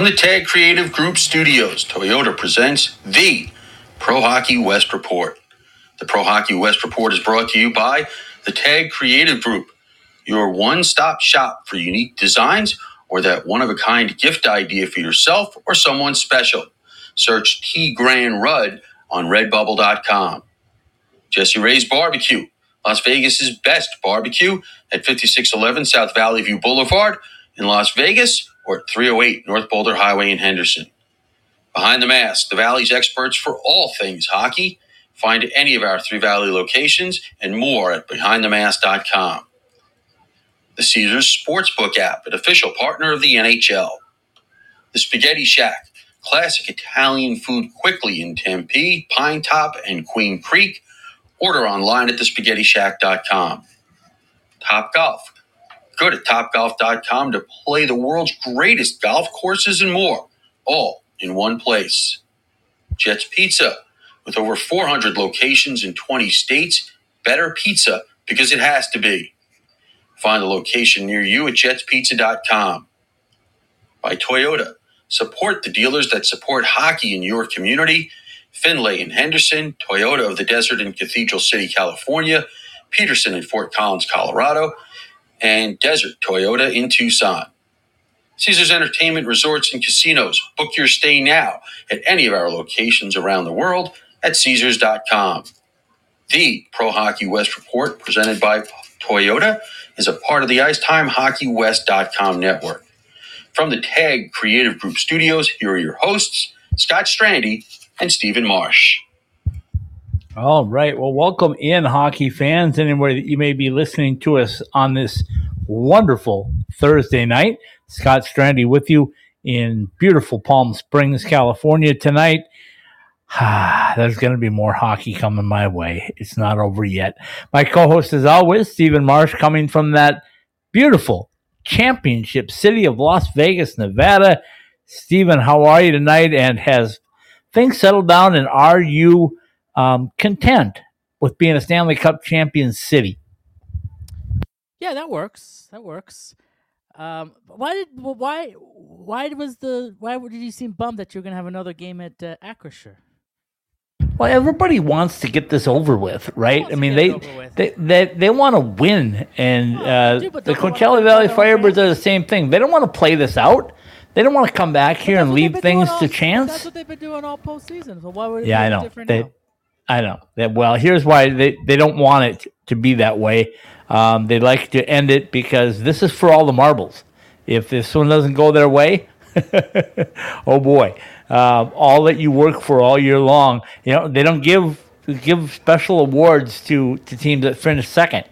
From the Tag Creative Group Studios, Toyota presents the Pro Hockey West Report. The Pro Hockey West Report is brought to you by the Tag Creative Group, your one stop shop for unique designs or that one of a kind gift idea for yourself or someone special. Search T Grand Rudd on redbubble.com. Jessie Rae's Barbecue, Las Vegas's best barbecue at 5611 South Valley View Boulevard in Las Vegas or 308 North Boulder Highway in Henderson. Behind the Mask, the Valley's experts for all things hockey. Find any of our Three Valley locations and more at behindthemask.com. The Caesars Sportsbook app, an official partner of the NHL. The Spaghetti Shack, classic Italian food quickly in Tempe, Pine Top, and Queen Creek. Order online at thespaghettishack.com. Top Golf. Go to topgolf.com to play the world's greatest golf courses and more, all in one place. Jets Pizza. With over 400 locations in 20 states, better pizza because it has to be. Find a location near you at jetspizza.com. By Toyota. Support the dealers that support hockey in your community. Findlay in Henderson, Toyota of the Desert in Cathedral City, California, Pedersen in Fort Collins, Colorado, and Desert Toyota in Tucson. Caesars Entertainment Resorts and Casinos. Book your stay now at any of our locations around the world at Caesars.com. The Pro Hockey West Report, presented by Toyota, is a part of the IcetimeHockeyWest.com network. From the Tag Creative Group Studios, here are your hosts, Scott Strandy and Stephen Marsh. All right. Well, welcome in, hockey fans, anywhere that you may be listening to us on this wonderful Thursday night. Scott Strandy with you in beautiful Palm Springs, California tonight. Ah, there's going to be more hockey coming my way. It's not over yet. My co host, as always, Stephen Marsh, coming from that beautiful championship city of Las Vegas, Nevada. Stephen, how are you tonight? And has things settled down? And are you um, content with being a Stanley Cup champion city? Yeah, that works. That works. Um, why did why why was the why did you seem bummed that you're going to have another game at uh, Acrisure? Well, everybody wants to get this over with, right? I mean, they, they, they they want to win, and oh, uh, the Coachella Valley Firebirds are the same thing. They don't want to play this out. They don't want to come back here and leave things all, to chance. That's what they've been doing all postseason. So why would it yeah, be I know. different they, now? I know. That, well, here's why they, they don't want it to be that way. Um, they like to end it because this is for all the marbles. If this one doesn't go their way, oh boy, uh, all that you work for all year long. You know, they don't give give special awards to, to teams that finish second.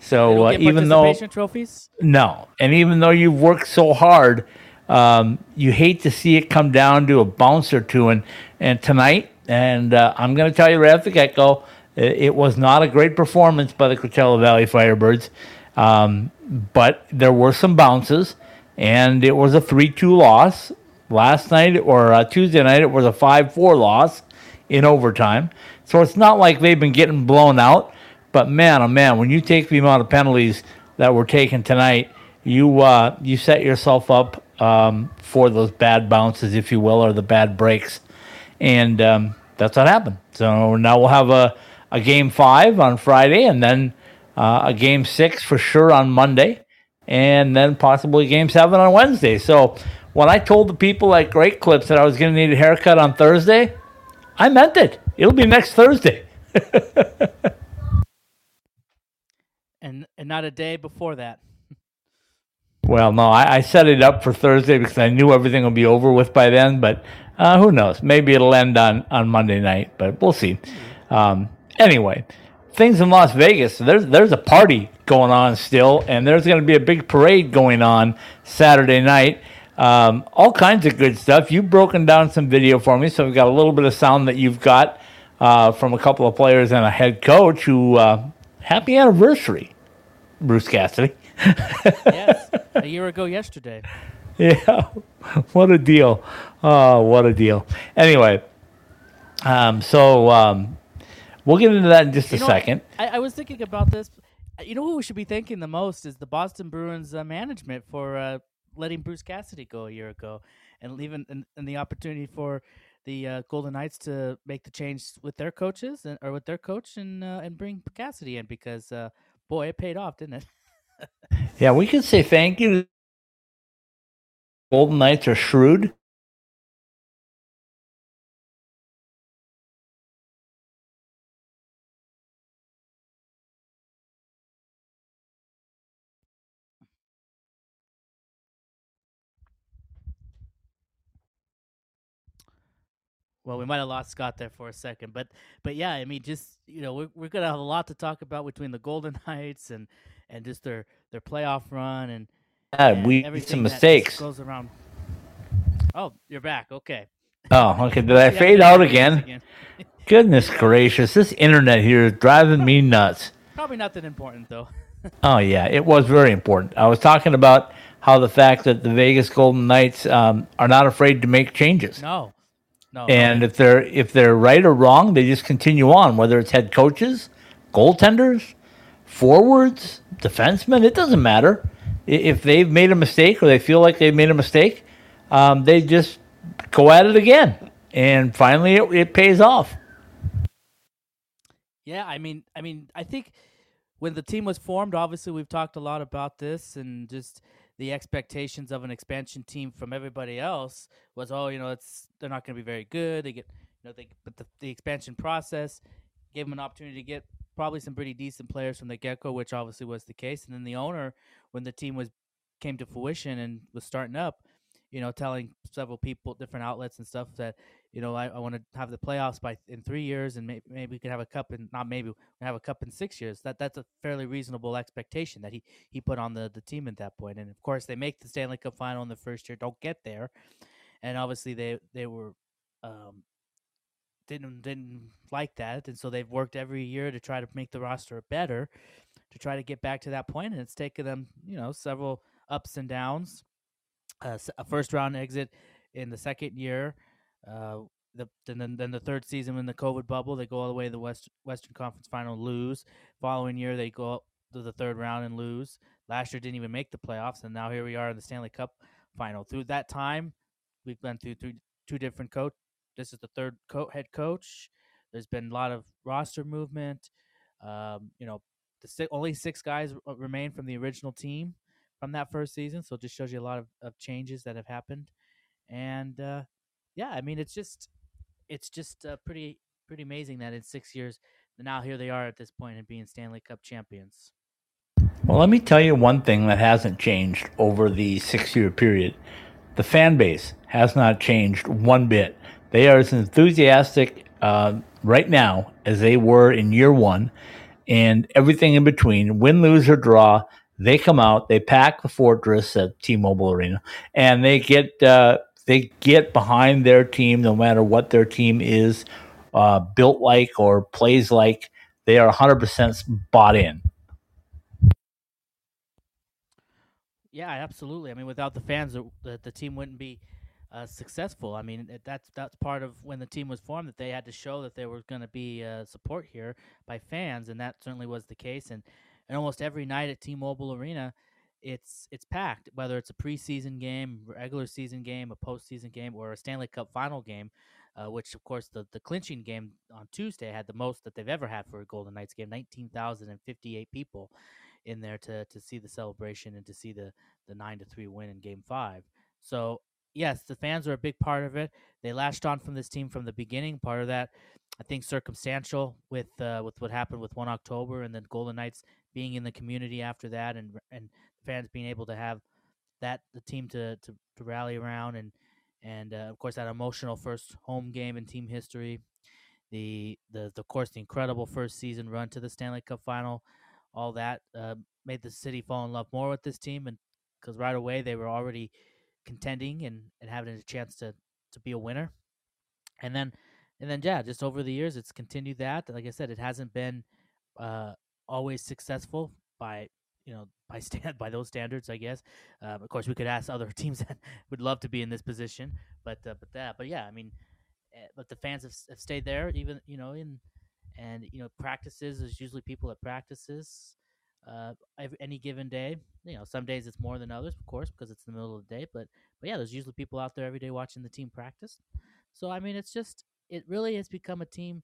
So uh, even though trophies, no, and even though you've worked so hard, um, you hate to see it come down to a bounce or two. And and tonight, and uh, I'm going to tell you right off the get go, it, was not a great performance by the Coachella Valley Firebirds. Um, but there were some bounces, and it was a 3 2 loss last night or uh, Tuesday night, it was a 5 4 loss in overtime. So it's not like they've been getting blown out. But man, oh man, when you take the amount of penalties that were taken tonight, you uh, you set yourself up um, for those bad bounces, if you will, or the bad breaks, and um, that's what happened. So now we'll have a, a game five on Friday, and then uh, a game six for sure on Monday, and then possibly game seven on Wednesday. So when I told the people at Great Clips that I was going to need a haircut on Thursday, I meant it. It'll be next Thursday. and and not a day before that. Well, no, I, I, set it up for Thursday because I knew everything would be over with by then. But uh, who knows? Maybe it'll end on, on Monday night, but we'll see. Um, anyway, things in Las Vegas. There's there's a party going on still, and there's going to be a big parade going on Saturday night. Um, all kinds of good stuff. You've broken down some video for me, so we've got a little bit of sound that you've got uh, from a couple of players and a head coach who, uh, happy anniversary, Bruce Cassidy. yes, a year ago yesterday. Yeah, what a deal. Oh, what a deal. Anyway, um, so um, we'll get into that in just you a know, second. I, I, was thinking about this. You know who we should be thanking the most is the Boston Bruins uh, management for uh, letting Bruce Cassidy go a year ago. and leaving and, and the opportunity for the uh, Golden Knights to make the change with their coaches and or with their coach and uh, and bring Cassidy in because uh, boy, it paid off, didn't it? yeah, we could say thank you. Golden Knights are shrewd. Well, we might have lost Scott there for a second, but but yeah, I mean, just you know, we're we're gonna have a lot to talk about between the Golden Knights and and just their their playoff run and yeah, and we made some mistakes. Goes around. Oh, you're back. Okay. Oh, okay. Did I yeah, fade out again? again. Goodness gracious, this internet here is driving me nuts. Probably nothing important though. oh yeah, it was very important. I was talking about how the fact that the Vegas Golden Knights um, are not afraid to make changes. No, no. And if they're if they're right or wrong, they just continue on. Whether it's head coaches, goaltenders, forwards, defensemen, it doesn't matter. If they've made a mistake or they feel like they've made a mistake, um, they just go at it again, and finally it, it pays off. Yeah, I mean, I mean, I think when the team was formed, obviously we've talked a lot about this and just the expectations of an expansion team from everybody else was, oh, you know, it's they're not going to be very good. They get, you know, they but the, the expansion process gave them an opportunity to get probably some pretty decent players from the get go, which obviously was the case. And then the owner, when the team was came to fruition and was starting up, you know, telling several people, different outlets and stuff that, you know, I, I want to have the playoffs by in three years, and maybe, maybe we could have a cup in not maybe we have a cup in six years. That that's a fairly reasonable expectation that he he put on the the team at that point. And of course, they make the Stanley Cup final in the first year, don't get there, and obviously they they were. Um, didn't didn't like that, and so they've worked every year to try to make the roster better, to try to get back to that point, and it's taken them, you know, several ups and downs uh, a first round exit in the second year. Uh, the then then the third season in the COVID bubble, they go all the way to the West Western Conference Final, lose. Following year, they go to the third round and lose. Last year, didn't even make the playoffs, and now here we are in the Stanley Cup Final. Through that time, we've been through three, two different coach. This is the third co- head coach. There's been a lot of roster movement. Um, you know, the only six guys remain from the original team from that first season. So it just shows you a lot of, of changes that have happened. And uh, yeah, I mean, it's just it's just uh, pretty pretty amazing that in six years now here they are at this point and being Stanley Cup champions. Well, let me tell you one thing that hasn't changed over the six year period. The fan base has not changed one bit. They are as enthusiastic uh, right now as they were in year one, and everything in between, win, lose, or draw. They come out, they pack the fortress at T-Mobile Arena, and they get uh, they get behind their team, no matter what their team is uh, built like or plays like. They are 100% bought in. Yeah, absolutely. I mean, without the fans, the, the team wouldn't be uh, successful. I mean, that's that's part of when the team was formed that they had to show that there was going to be uh, support here by fans, and that certainly was the case. And and almost every night at T-Mobile Arena, it's it's packed. Whether it's a preseason game, regular season game, a postseason game, or a Stanley Cup final game, uh, which of course the the clinching game on Tuesday had the most that they've ever had for a Golden Knights game, nineteen thousand and fifty eight people in there to to see the celebration and to see the the nine to three win in Game Five. So yes, the fans are a big part of it. They latched on from this team from the beginning. Part of that, I think, circumstantial with uh, with what happened with one October and then Golden Knights being in the community after that, and and fans being able to have that the team to to, to rally around, and and uh, of course that emotional first home game in team history, the the, the course the incredible first season run to the Stanley Cup final, all that uh, made the city fall in love more with this team, and because right away they were already contending and, and having a chance to to be a winner, and then and then yeah, just over the years it's continued that. Like I said, it hasn't been uh, always successful by you know by stand by those standards, I guess. Um, of course, we could ask other teams that would love to be in this position, but uh, but that, but yeah, I mean, uh, but the fans have, have stayed there, even you know in and you know practices is usually people at practices uh, every, any given day. You know, some days it's more than others, of course, because it's the middle of the day. But but yeah, there's usually people out there every day watching the team practice. So I mean, it's just it really has become a team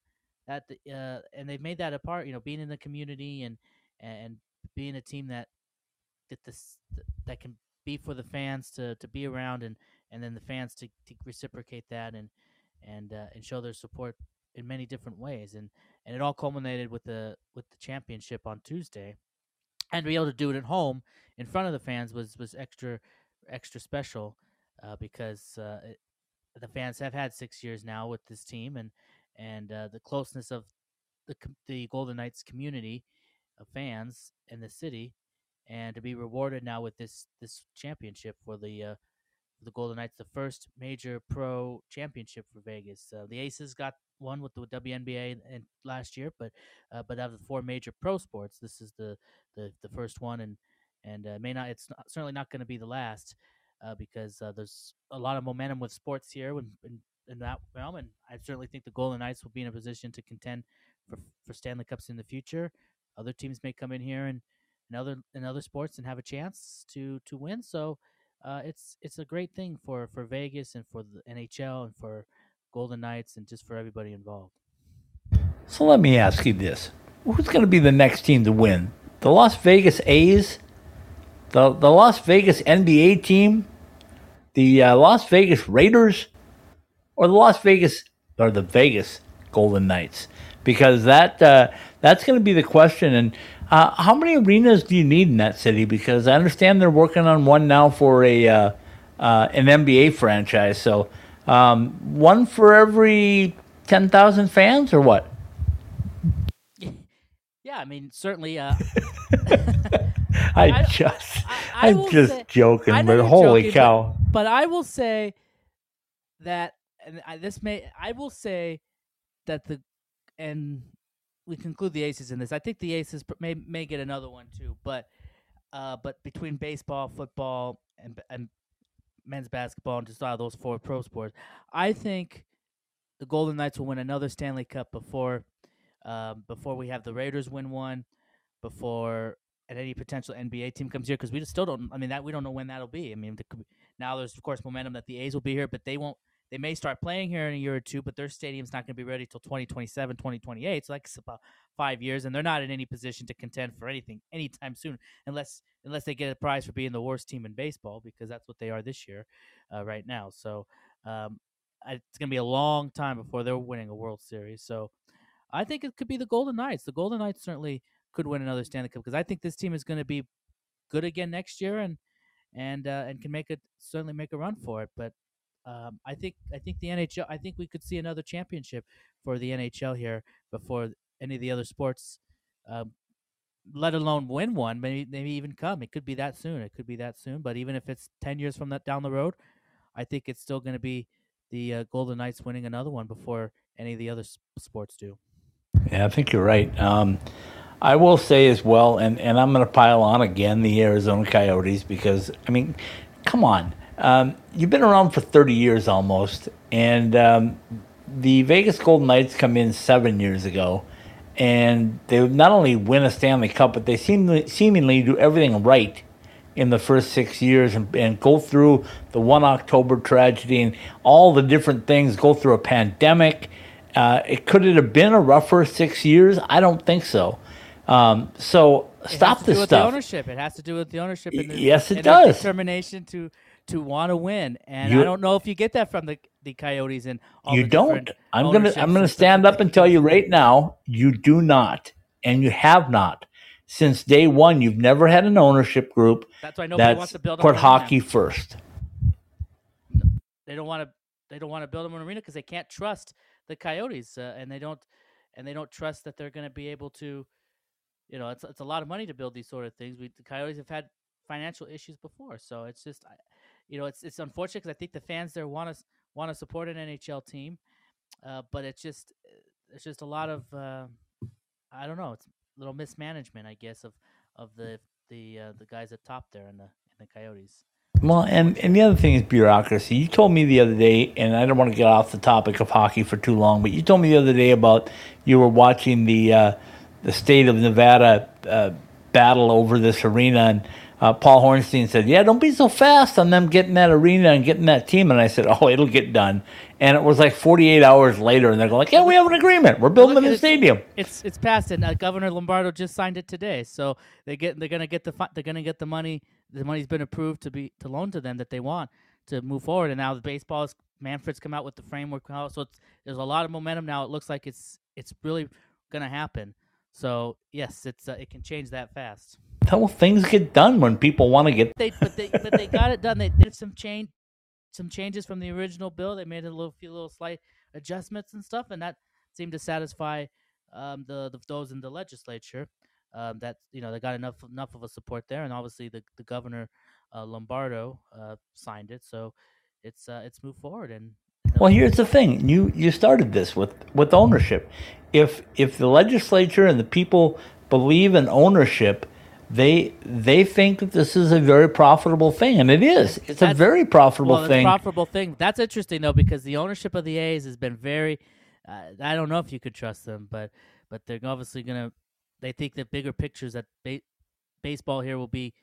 that the, uh, and they've made that a part. You know, being in the community and and being a team that that this that can be for the fans to to be around and and then the fans to, to reciprocate that and and uh, and show their support in many different ways. And and it all culminated with the with the championship on Tuesday. And to be able to do it at home in front of the fans was was extra extra special uh, because uh, it, the fans have had six years now with this team and and uh, the closeness of the the Golden Knights community of fans in the city and to be rewarded now with this this championship for the uh, the Golden Knights, the first major pro championship for Vegas. Uh, the Aces got one with the WNBA and last year, but uh, but out of the four major pro sports, this is the the, the first one, and and uh, may not it's not, certainly not going to be the last uh, because uh, there's a lot of momentum with sports here in, in, in that realm, and I certainly think the Golden Knights will be in a position to contend for for Stanley Cups in the future. Other teams may come in here and in other in other sports and have a chance to to win. So uh, it's it's a great thing for for Vegas and for the NHL and for Golden Knights and just for everybody involved. So let me ask you this: Who's going to be the next team to win? The Las Vegas A's, the the Las Vegas NBA team, the uh, Las Vegas Raiders, or the Las Vegas or the Vegas Golden Knights? Because that uh, that's going to be the question and uh, how many arenas do you need in that city? Because I understand they're working on one now for a uh, uh, an NBA franchise. So um, one for every ten thousand fans, or what? Yeah, I mean certainly. Uh, I, I, just, I, am just say, joking, but holy joking, cow! But, but, I will say that, and I, this may, I will say that the, and we conclude the Aces in this. I think the Aces may may get another one too, but uh, but between baseball, football, and and men's basketball and just all those four pro sports, I think the Golden Knights will win another Stanley Cup before um, before we have the Raiders win one, before and any potential NBA team comes here because we just still don't. I mean that we don't know when that'll be. I mean now there's of course momentum that the A's will be here, but they won't they may start playing here in a year or two, but their stadium's not going to be ready till 2027, 2028. So that's about five years, and they're not in any position to contend for anything anytime soon, unless unless they get a prize for being the worst team in baseball, because that's what they are this year, uh, right now. So um, it's going to be a long time before they're winning a World Series. So I think it could be the Golden Knights. The Golden Knights certainly could win another Stanley Cup because I think this team is going to be good again next year and and uh, and can make it certainly make a run for it. But um, I think I think the NHL. I think we could see another championship for the NHL here before any of the other sports, um, let alone win one. Maybe maybe even come. It could be that soon. It could be that soon. But even if it's ten years from that down the road, I think it's still going to be the uh, Golden Knights winning another one before any of the other sports do. Yeah, I think you're right. Um, I will say as well, and, and I'm going to pile on again the Arizona Coyotes because, I mean, come on. Um, you've been around for 30 years almost, and um, the Vegas Golden Knights come in seven years ago, and they not only win a Stanley Cup, but they seem seemingly do everything right in the first six years and, and go through the one October tragedy and all the different things. Go through a pandemic. Uh, it could it have been a rougher six years? I don't think so. Um, so stop this stuff. The ownership. It has to do with the ownership. And the, yes, it does. determination to to want to win, and you, I don't know if you get that from the the Coyotes and you don't. I'm gonna I'm gonna stand up and tell you right now, you do not, and you have not since day one. You've never had an ownership group. That's why nobody wants to build put hockey first. They don't want to. They don't want to build them an arena because they can't trust the Coyotes, uh, and they don't, and they don't trust that they're going to be able to. You know, it's it's a lot of money to build these sort of things. We the Coyotes have had financial issues before, so it's just you know, it's it's unfortunate because I think the fans there want to want to support an NHL team, uh, but it's just it's just a lot of uh, I don't know. It's a little mismanagement, I guess, of of the the uh, the guys at top there and the in the Coyotes. Well, and, and the other thing is bureaucracy. You told me the other day, and I don't want to get off the topic of hockey for too long, but you told me the other day about you were watching the uh, the state of Nevada uh, battle over this arena, and uh, Paul Hornstein said, "Yeah, don't be so fast on them getting that arena and getting that team." And I said, "Oh, it'll get done." And it was like 48 hours later, and they're going like, "Yeah, we have an agreement. We're building Look the it. stadium." It's it's passed, and uh, Governor Lombardo just signed it today. So they get they're gonna get the they're gonna get the money. The money's been approved to be to loan to them that they want to move forward. And now the baseball is Manfred's come out with the framework. So it's, there's a lot of momentum now. It looks like it's it's really gonna happen. So yes, it's uh, it can change that fast. How things get done when people want to get. They but they but they got it done. They did some change some changes from the original bill. They made a little few little slight adjustments and stuff, and that seemed to satisfy um, the, the those in the legislature. Um, that you know they got enough enough of a support there, and obviously the the governor uh, Lombardo uh, signed it, so it's uh, it's moved forward. And Well, here's the thing: you you started this with with ownership. If if the legislature and the people believe in ownership, they they think that this is a very profitable thing, and it is. It's a very profitable well, thing. profitable thing. That's interesting though, because the ownership of the A's has been very. Uh, I don't know if you could trust them, but but they're obviously gonna. They think that bigger pictures that ba- baseball here will be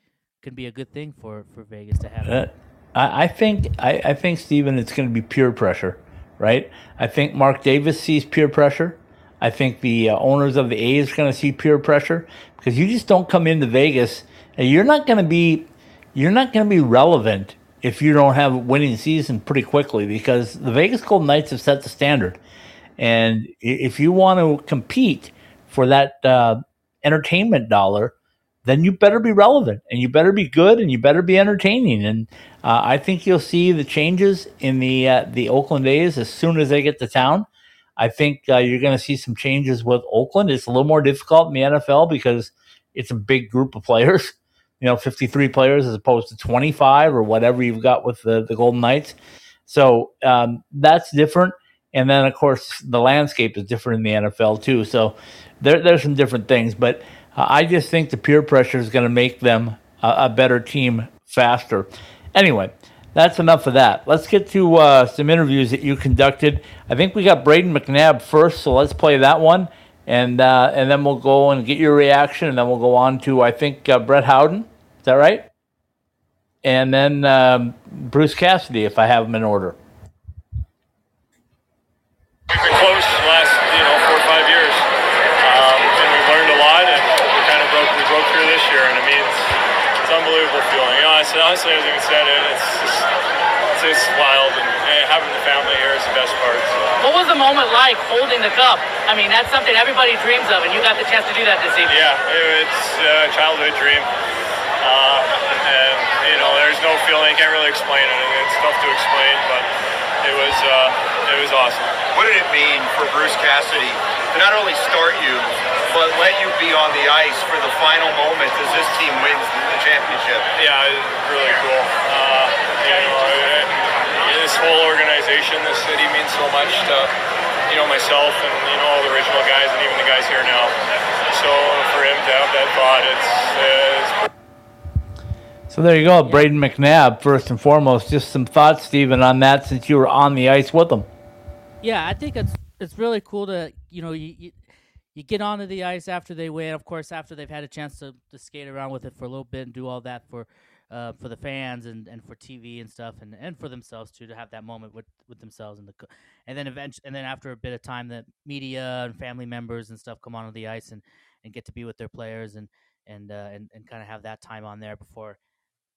can be a good thing for for Vegas to have. Uh, I, I think I, I think Stephen, it's going to be peer pressure, right? I think Mark Davis sees peer pressure. I think the uh, owners of the A's are going to see peer pressure because you just don't come into Vegas and you're not going to be you're not going to be relevant if you don't have a winning season pretty quickly because the Vegas Golden Knights have set the standard, and if you want to compete for that uh, entertainment dollar, then you better be relevant and you better be good and you better be entertaining. And uh, I think you'll see the changes in the uh, the Oakland A's as soon as they get to town. I think uh, you're going to see some changes with Oakland. It's a little more difficult in the NFL because it's a big group of players. You know, 53 players as opposed to 25 or whatever you've got with the, the Golden Knights. So um, that's different. And then, of course, the landscape is different in the NFL too. So there, there's some different things. But uh, I just think the peer pressure is going to make them a, a better team faster. Anyway, that's enough of that. Let's get to uh, some interviews that you conducted. I think we got Brayden McNabb first, so let's play that one, and uh, and then we'll go and get your reaction, and then we'll go on to I think uh, Brett Howden. Is that right? And then um, Bruce Cassidy, if I have them in order. We've been close the last, you know, four or five years, um, and we've learned a lot. And we kind of broke, we broke through this year, and it means it's an unbelievable feeling. You know, honestly, honestly, as you said, it, it's just, it's just wild, and, and having the family here is the best part. So. What was the moment like holding the cup? I mean, that's something everybody dreams of, and you got the chance to do that this evening. Yeah, it's a childhood dream. Uh, and, you know, there's no feeling, can't really explain it. It's tough to explain, but it was, uh, it was awesome. What did it mean for Bruce Cassidy to not only start you, but let you be on the ice for the final moments as this team wins the championship? Yeah, it's really cool. Uh, whole organization, this city means so much to, you know, myself and, you know, all the original guys and even the guys here now. So for him to have that thought, it's, it's So there you go, Brayden McNabb. First and foremost, just some thoughts, Stephen, on that since you were on the ice with them. Yeah, I think it's it's really cool to you know you, you you get onto the ice after they win. Of course, after they've had a chance to, to skate around with it for a little bit and do all that for uh, for the fans and, and for TV and stuff and, and for themselves too to have that moment with, with themselves and the and then eventually and then after a bit of time the media and family members and stuff come onto the ice and, and get to be with their players and and uh, and, and kind of have that time on there before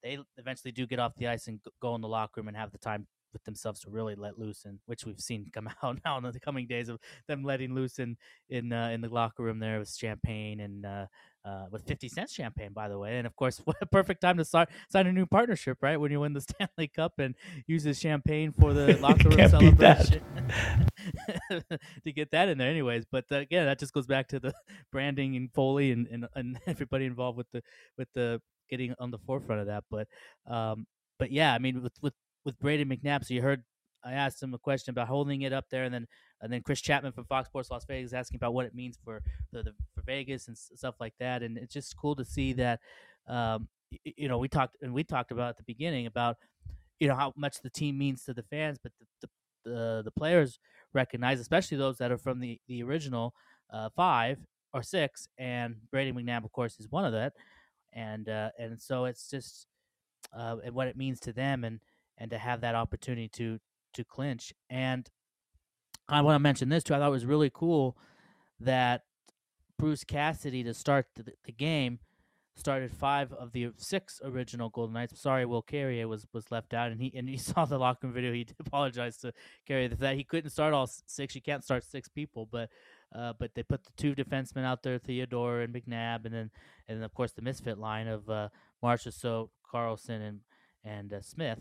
they eventually do get off the ice and go in the locker room and have the time with themselves to really let loose and which we've seen come out now in the coming days of them letting loose in in uh, in the locker room there with champagne and uh, uh, with 50 cents champagne by the way and of course what a perfect time to start sign a new partnership right when you win the Stanley Cup and use the champagne for the locker room Can't beat that. celebration to get that in there anyways but uh, again that just goes back to the branding and Foley and, and, and everybody involved with the with the getting on the forefront of that but um but yeah I mean with with with Brady McNabb. So you heard I asked him a question about holding it up there, and then and then Chris Chapman from Fox Sports Las Vegas asking about what it means for the, the for Vegas and stuff like that. And it's just cool to see that. Um, y- y- you know, we talked and we talked about at the beginning about you know how much the team means to the fans, but the the, the, the players recognize, especially those that are from the the original uh, five or six, and Brady McNabb, of course, is one of that. and uh, and so it's just uh, and what it means to them, and and to have that opportunity to to clinch. And I want to mention this too. I thought it was really cool that Bruce Cassidy to start the, the game started five of the six original Golden Knights. Sorry, Will Carrier was was left out, and he and you saw the locker room video. He apologized to Carrier that he couldn't start all six. You can't start six people, but uh, but they put the two defensemen out there, Theodore and McNabb, and then and then of course the misfit line of uh, so Karlsson, and and uh, Smith,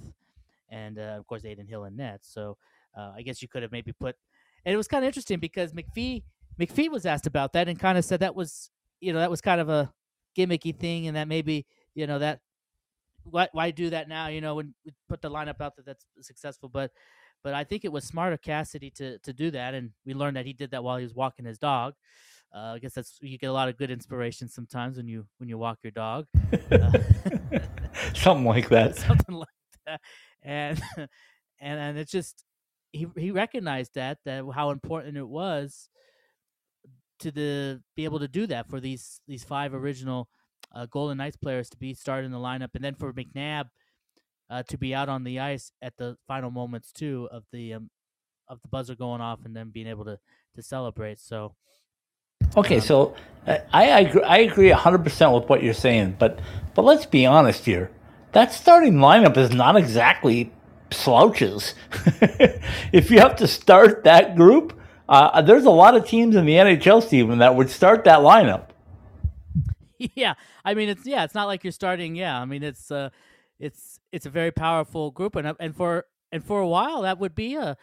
and uh, of course Adin Hill and net. So uh, I guess you could have maybe put. And it was kind of interesting because McPhee McPhee was asked about that and kind of said that was you know that was kind of a gimmicky thing, and that maybe you know that why why do that now? You know, when we put the lineup out that that's successful, but but I think it was smart of Cassidy to to do that, and we learned that he did that while he was walking his dog. Uh, I guess that's you get a lot of good inspiration sometimes when you when you walk your dog. Uh, something like that. something like that, and and and it's just he he recognized that that how important it was to the be able to do that for these these five original uh, Golden Knights players to be started in the lineup, and then for McNabb uh, to be out on the ice at the final moments too of the um, of the buzzer going off, and then being able to to celebrate. So, okay, um, so uh, I I agree, I agree hundred percent with what you're saying, but but let's be honest here. That starting lineup is not exactly slouches. if you have to start that group, uh, there's a lot of teams in the NHL, Steven, that would start that lineup. Yeah, I mean it's yeah, it's not like you're starting. Yeah, I mean it's uh, it's it's a very powerful group, and uh, and for and for a while that would be a,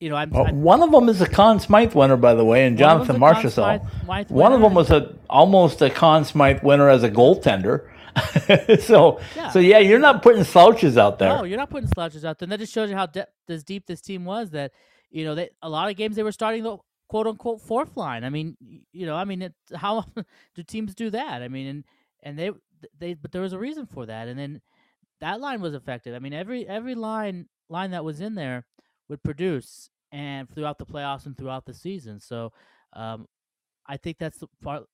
you know, I'm, well, I'm one of them is a Conn Smythe winner, by the way, and Jonathan Marchessault. One of them was a almost a Conn Smythe winner as a goaltender. so yeah. so yeah, you're not putting slouches out there. No, you're not putting slouches out there. And that just shows you how de- as deep this team was. That you know, they, a lot of games they were starting the quote unquote fourth line. I mean, you know, I mean, it, how do teams do that? I mean, and and they they but there was a reason for that, and then that line was effective. I mean, every every line line that was in there would produce, and throughout the playoffs and throughout the season. So, um, I think that's the part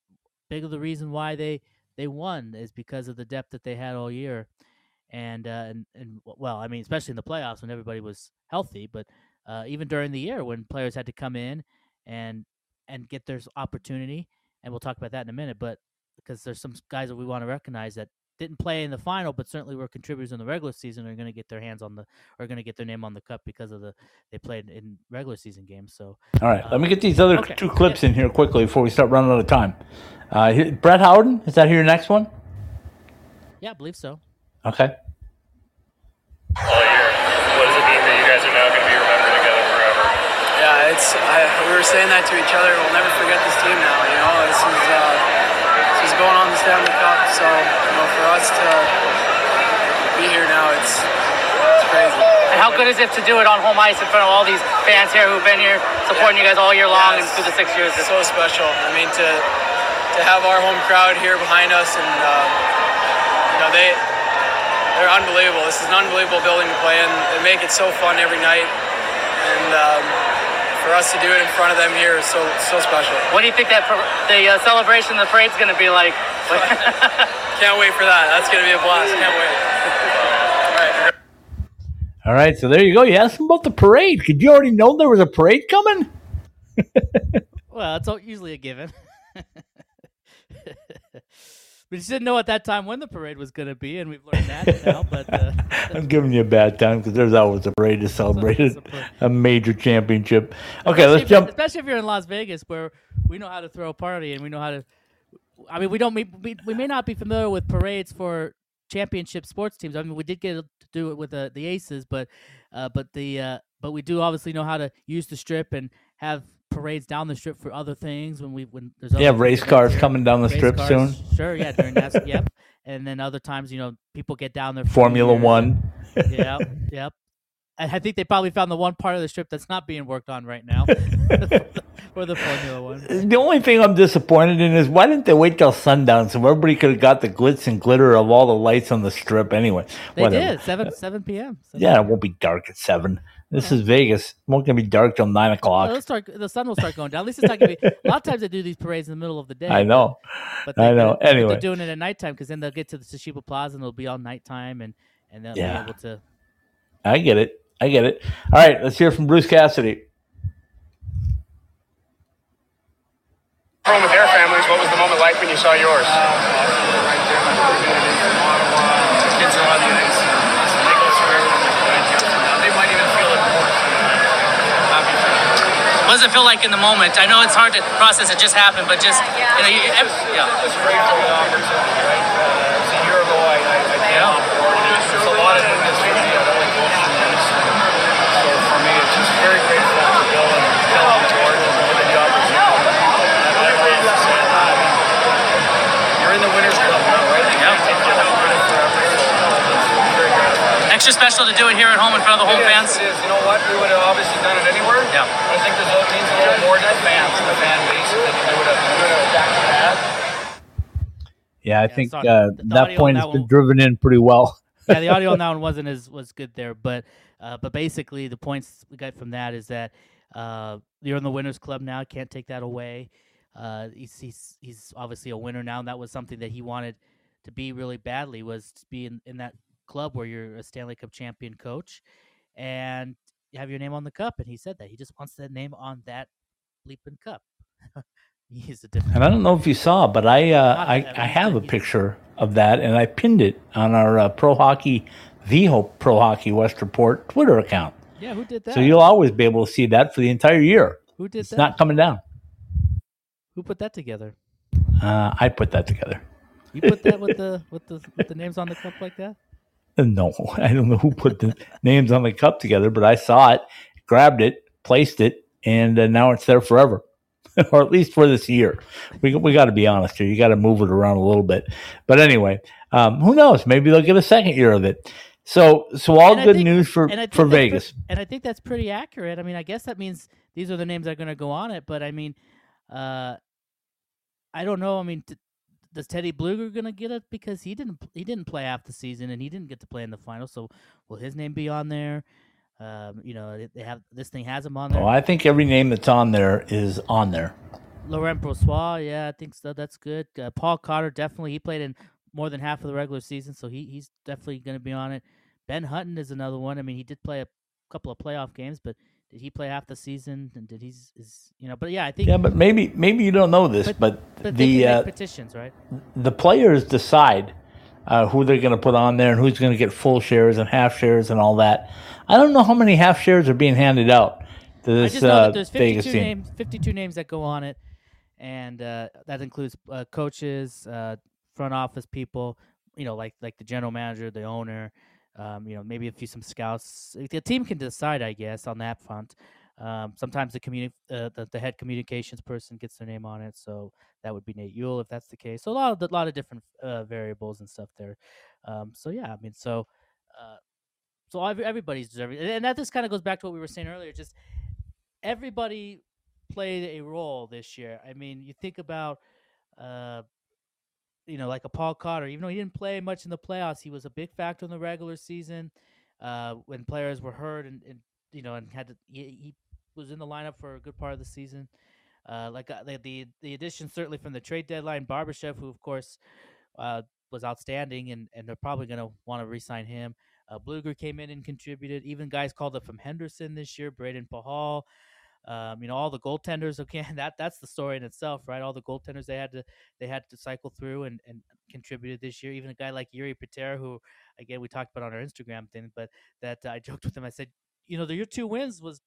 big of the reason why they they won is because of the depth that they had all year, and uh, and and well, I mean, especially in the playoffs when everybody was healthy, but uh, even during the year when players had to come in and and get their opportunity. And we'll talk about that in a minute. But because there's some guys that we want to recognize that didn't play in the final, but certainly were contributors in the regular season, are going to get their hands on the, are going to get their name on the cup because of the they played in regular season games. So, all right, um, let me get these other okay. two clips in here quickly before we start running out of time. Uh, Brett Howden, is that your next one? Yeah, I believe so. Okay. All year, what does it mean that you guys are now going to be remembered together forever? Yeah, it's I, we were saying that to each other. We'll never forget this team now. You know, this is uh, this is going on the Stanley Cup. So you know, for us to be here now, it's it's crazy. And how good is it to do it on home ice in front of all these fans here who've been here supporting yeah. you guys all year long yeah, and through the six years? It's so special. I mean, to to have our home crowd here behind us, and um, you know they they're unbelievable. This is an unbelievable building to play in. They make it so fun every night, and. Um, for us to do it in front of them here is so so special. What do you think that the uh, celebration, the parade's going to be like? Can't wait for that. That's going to be a blast. Can't wait. All right. All right, so there you go. You asked him about the parade. Could you already know there was a parade coming? well, it's usually a given. We just didn't know at that time when the parade was going to be, and we've learned that now. But uh, I'm giving you a bad time because there's always a parade to celebrate a, a major championship. Okay, especially let's jump. Especially if you're in Las Vegas, where we know how to throw a party and we know how to. I mean, we don't. We, we may not be familiar with parades for championship sports teams. I mean, we did get to do it with the the Aces, but uh, but the uh, but we do obviously know how to use the strip and have parades down the strip for other things when we when there's yeah race cars coming down the strip cars, soon. Sure, yeah, during that, yep. And then other times, you know, people get down there. Formula One. yep, yep. I think they probably found the one part of the strip that's not being worked on right now for the Formula One. The only thing I'm disappointed in is why didn't they wait till sundown so everybody could have got the glitz and glitter of all the lights on the strip anyway? They Whatever. did seven seven p.m. 7 yeah, it won't be dark at seven. This is Vegas. It won't gonna be dark till nine o'clock. it'll start, the sun will start going down. At least it's not going to be. A lot of times they do these parades in the middle of the day. I know. But I they- know. but Anyway. they're doing it at nighttime because then they'll get to the Toshiba Plaza and it'll be all nighttime and and they'll Yeah. be able to. I get it. I get it. All right, let's hear from Bruce Cassidy. From with their families, what was the moment like when you saw yours? Kids What does it feel like in the moment? I know it's hard to process. It just happened, but just you know, you, ev- yeah. It's great for the opportunity, right? Uh, it was a year ago I, I, I came on board. There's a lot of newness for me. I don't like going through these. So for me, it's just very grateful to Bill and Bill and George and given the opportunity. And everyone else is saying that. I mean, you're in the winners club now, right? You can't take out winning forever. So it's very gratifying. Extra special to do it here at home in front of the home It is, fans. It is. You know what? We would have obviously done it anywhere. Yeah. But I think there's a, means a little more to the fan base, if they can do it. Do it back to that. Yeah, I Yeah, think uh, that point on has been will- driven in pretty well. yeah, the audio on that one wasn't as was good there, but uh, but basically the points we got from that is that uh, you're in the winners club now. Can't take that away. Uh, he's, he's he's obviously a winner now, and that was something that he wanted to be really badly was to be in, in that club where you're a Stanley Cup champion coach, and you have your name on the cup. And he said that he just wants that name on that cup. he's a different. And I don't know if you saw, but I uh, I, I I have a picture of that, and I pinned it on our uh, Pro Hockey, the Hope Pro Hockey West Report Twitter account. Yeah, who did that? So you'll always be able to see that for the entire year. who did It's that? It's not coming down. who put that together? Uh, I put that together. You put that with the with the with the names on the cup like that? No, I don't know who put the names on the cup together, but I saw it, grabbed it, placed it, and uh, now it's there forever, or at least for this year. We we got to be honest here. You got to move it around a little bit. But anyway, um, who knows? Maybe they'll get a second year of it. So so all And good think- news for and I think for Vegas. and I think that's pretty accurate. I mean, I guess that means these are the names that are going to go on it. But I mean, uh, I don't know. I mean, t- does Teddy Bluger going to get it because he didn't he didn't play half the season and he didn't get to play in the final? So will his name be on there? Um, you know, they- they have this thing has him on there. Oh, I think every name that's on there is on there. Laurent Brossoit, yeah, I think so. That's good. Uh, Paul Cotter, definitely. He played in more than half of the regular season, so he, he's definitely going to be on it. Ben Hutton is another one. I mean, he did play a couple of playoff games, but did he play half the season? And did he's is you know? But yeah, I think. Yeah, but maybe maybe you don't know this, But- but, but the uh, petitions, right? the players decide uh, who they're going to put on there and who's going to get full shares and half shares and all that. I don't know how many half shares are being handed out to I this just know uh, that there's Vegas 52 team. names, 52 names that go on it, and uh, that includes uh, coaches, uh, front office people, you know, like like the general manager, the owner, um, you know, maybe a few some scouts. The team can decide, I guess, on that front. Um, sometimes the communi- uh, the, the head communications person gets their name on it, so that would be Nate Yule if that's the case. So a lot of a lot of different uh, variables and stuff there. Um, so yeah, I mean, so uh, so every, everybody's deserving, and that just kind of goes back to what we were saying earlier. Just everybody played a role this year. I mean, you think about, uh, you know, like a Paul Cotter. Even though he didn't play much in the playoffs, he was a big factor in the regular season uh, when players were hurt and, and you know and had to. He, he was in the lineup for a good part of the season. Uh, like uh, the, the addition certainly from the trade deadline, Barbashev, who of course uh, was outstanding, and, and they're probably going to want to re-sign him. Uh, Bluger came in and contributed. Even guys called up from Henderson this year, Braden Pahal. Um, you know, all the goaltenders. Okay, that that's the story in itself, right? All the goaltenders they had to they had to cycle through and, and contributed this year. Even a guy like Jiri Patera, who again we talked about on our Instagram thing, but that uh, I joked with him. I said, you know, the, your two wins was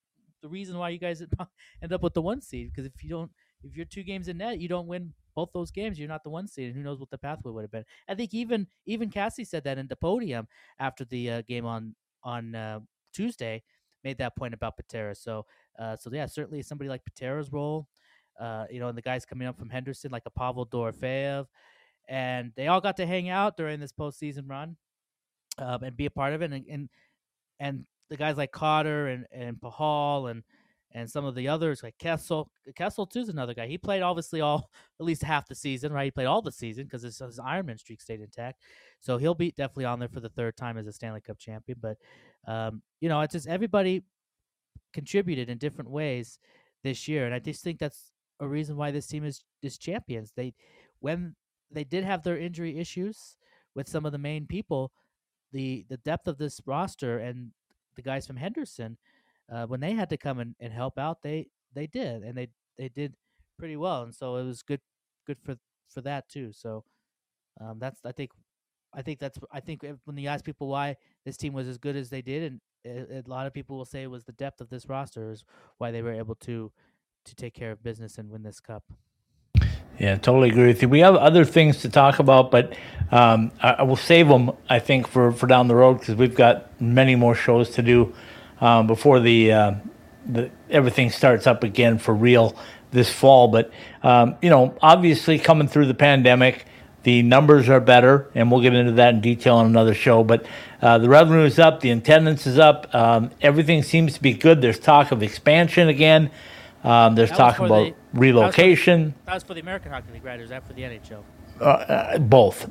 the reason why you guys end up with the one seed. Because if you don't, if you're two games in net, you don't win both those games, you're not the one seed. And who knows what the pathway would have been? I think even even Cassie said that in the podium after the uh, game on on uh, Tuesday, made that point about Patera. So uh, so yeah, certainly somebody like Patera's role. Uh, you know, and the guys coming up from Henderson, like a Pavel Dorofeyev, and they all got to hang out during this postseason run um, and be a part of it. And, and and the guys like Cotter and and Pahal and and some of the others like Kessel. Kessel too is another guy. He played obviously all at least half the season, right? He played all the season because his, his Ironman streak stayed intact. So he'll be definitely on there for the third time as a Stanley Cup champion. But um, you know, it's just everybody contributed in different ways this year, and I just think that's a reason why this team is is champions. They when they did have their injury issues with some of the main people, the the depth of this roster and the guys from Henderson, uh, when they had to come and, and help out, they they did, and they they did pretty well, and so it was good good for for that too. So um, that's I think I think that's I think when you ask people why this team was as good as they did, and a, a lot of people will say it was the depth of this roster is why they were able to to take care of business and win this cup. Yeah, totally agree with you. We have other things to talk about, but um, I, I, will save them, I think, for, for down the road because we've got many more shows to do um, before the, uh, the everything starts up again for real this fall. But um, you know, obviously, coming through the pandemic, the numbers are better, and we'll get into that in detail on another show. But uh, the revenue is up, the attendance is up, um, everything seems to be good. There's talk of expansion again. Um, there's talk about the, relocation. That was, for, that was, for, the American Hockey League, right? Or is that for the NHL? Uh, uh, both,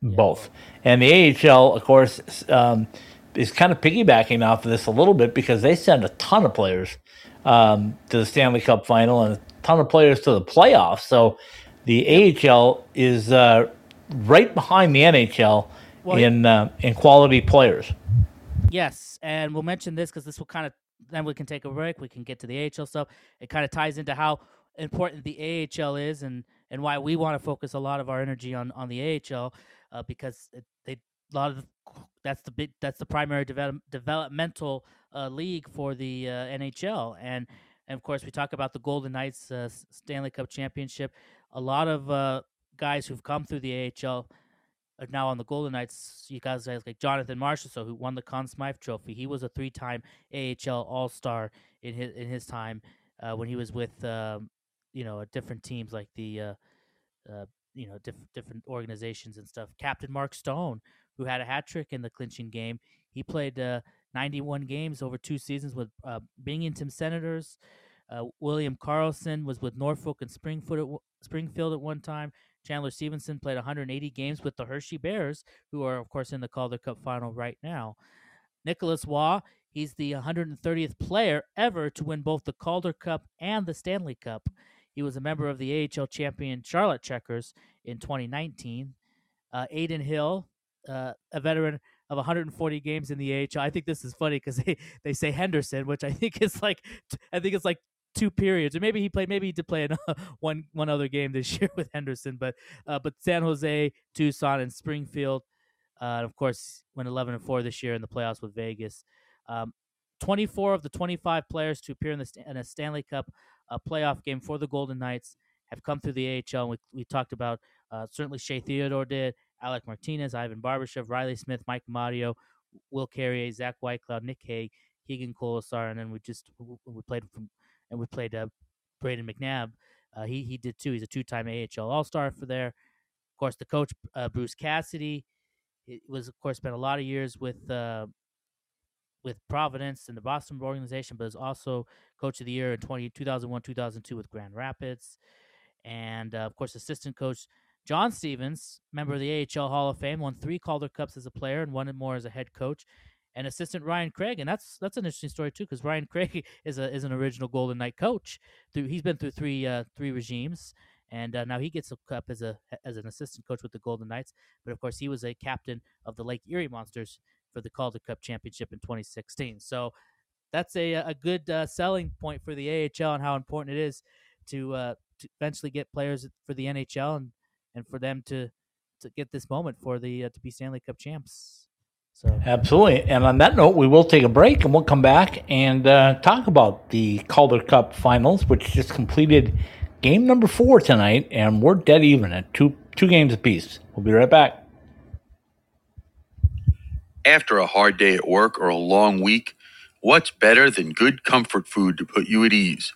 yeah. both. And the AHL, of course, um, is kind of piggybacking off of this a little bit because they send a ton of players um, to the Stanley Cup final and a ton of players to the playoffs. So the AHL is uh, right behind the NHL well, in uh, in quality players. Yes, and we'll mention this because this will kind of then we can take a break. We can get to the AHL stuff. It kind of ties into how important the AHL is and and why we want to focus a lot of our energy on on the AHL uh, because it, they a lot of the, that's the that's the primary develop, developmental uh, league for the uh, NHL and and of course we talk about the Golden Knights uh, Stanley Cup championship. A lot of uh, guys who've come through the AHL now on the Golden Knights. You guys like Jonathan Marchessault, who won the Conn Smythe Trophy. He was a three-time AHL All Star in his in his time uh, when he was with um, you know different teams like the uh, uh, you know diff- different organizations and stuff. Captain Mark Stone, who had a hat trick in the clinching game, he played uh, 91 games over two seasons with uh, Binghamton Senators. Uh, William Karlsson was with Norfolk and Springfield at, Springfield at one time. Chandler Stephenson played 180 games with the Hershey Bears, who are, of course, in the Calder Cup final right now. Nicolas Roy, he's the 130th player ever to win both the Calder Cup and the Stanley Cup. He was a member of the AHL champion Charlotte Checkers in 2019. Uh, Adin Hill, uh, a veteran of 140 games in the AHL. I think this is funny because they, they say Henderson, which I think is like I think it's like two periods, or maybe he played. Maybe he did play in one one other game this year with Henderson, but uh, but San Jose, Tucson, and Springfield. Uh, of course, went 11 and four this year in the playoffs with Vegas. Um, 24 of the 25 players to appear in, the, in a Stanley Cup uh, playoff game for the Golden Knights have come through the AHL. And we, we talked about uh, certainly Shea Theodore did, Alec Martinez, Ivan Barbashev, Riley Smith, Mike Amadio, Will Carrier, Zach Whitecloud, Nick Hague, Keegan Kolesar, and then we just we played from and we played uh, Brayden McNabb. Uh, he he did too. He's a two-time AHL All-Star for there. Of course, the coach uh, Bruce Cassidy it was, of course, spent a lot of years with uh, with Providence and the Boston organization, but is also coach of the year in 20, 2001, 2002 with Grand Rapids, and uh, of course, assistant coach John Stevens, member of the AHL Hall of Fame, won three Calder Cups as a player and one more as a head coach and assistant Ryan Craig, and that's that's an interesting story too, because Ryan Craig is a is an original Golden Knight coach. Through he's been through three uh, three regimes, and uh, now he gets a cup as a as an assistant coach with the Golden Knights. But of course, he was a captain of the Lake Erie Monsters for the Calder Cup championship in 2016. So that's a a good uh, selling point for the AHL and how important it is to uh, to eventually get players for the NHL and and for them to to get this moment for the uh, to be Stanley Cup champs. So absolutely. And on that note, we will take a break and we'll come back and uh, talk about the Calder Cup Finals, which just completed game number four tonight, and we're dead even at two two games apiece. We'll be right back. After a hard day at work or a long week, what's better than good comfort food to put you at ease?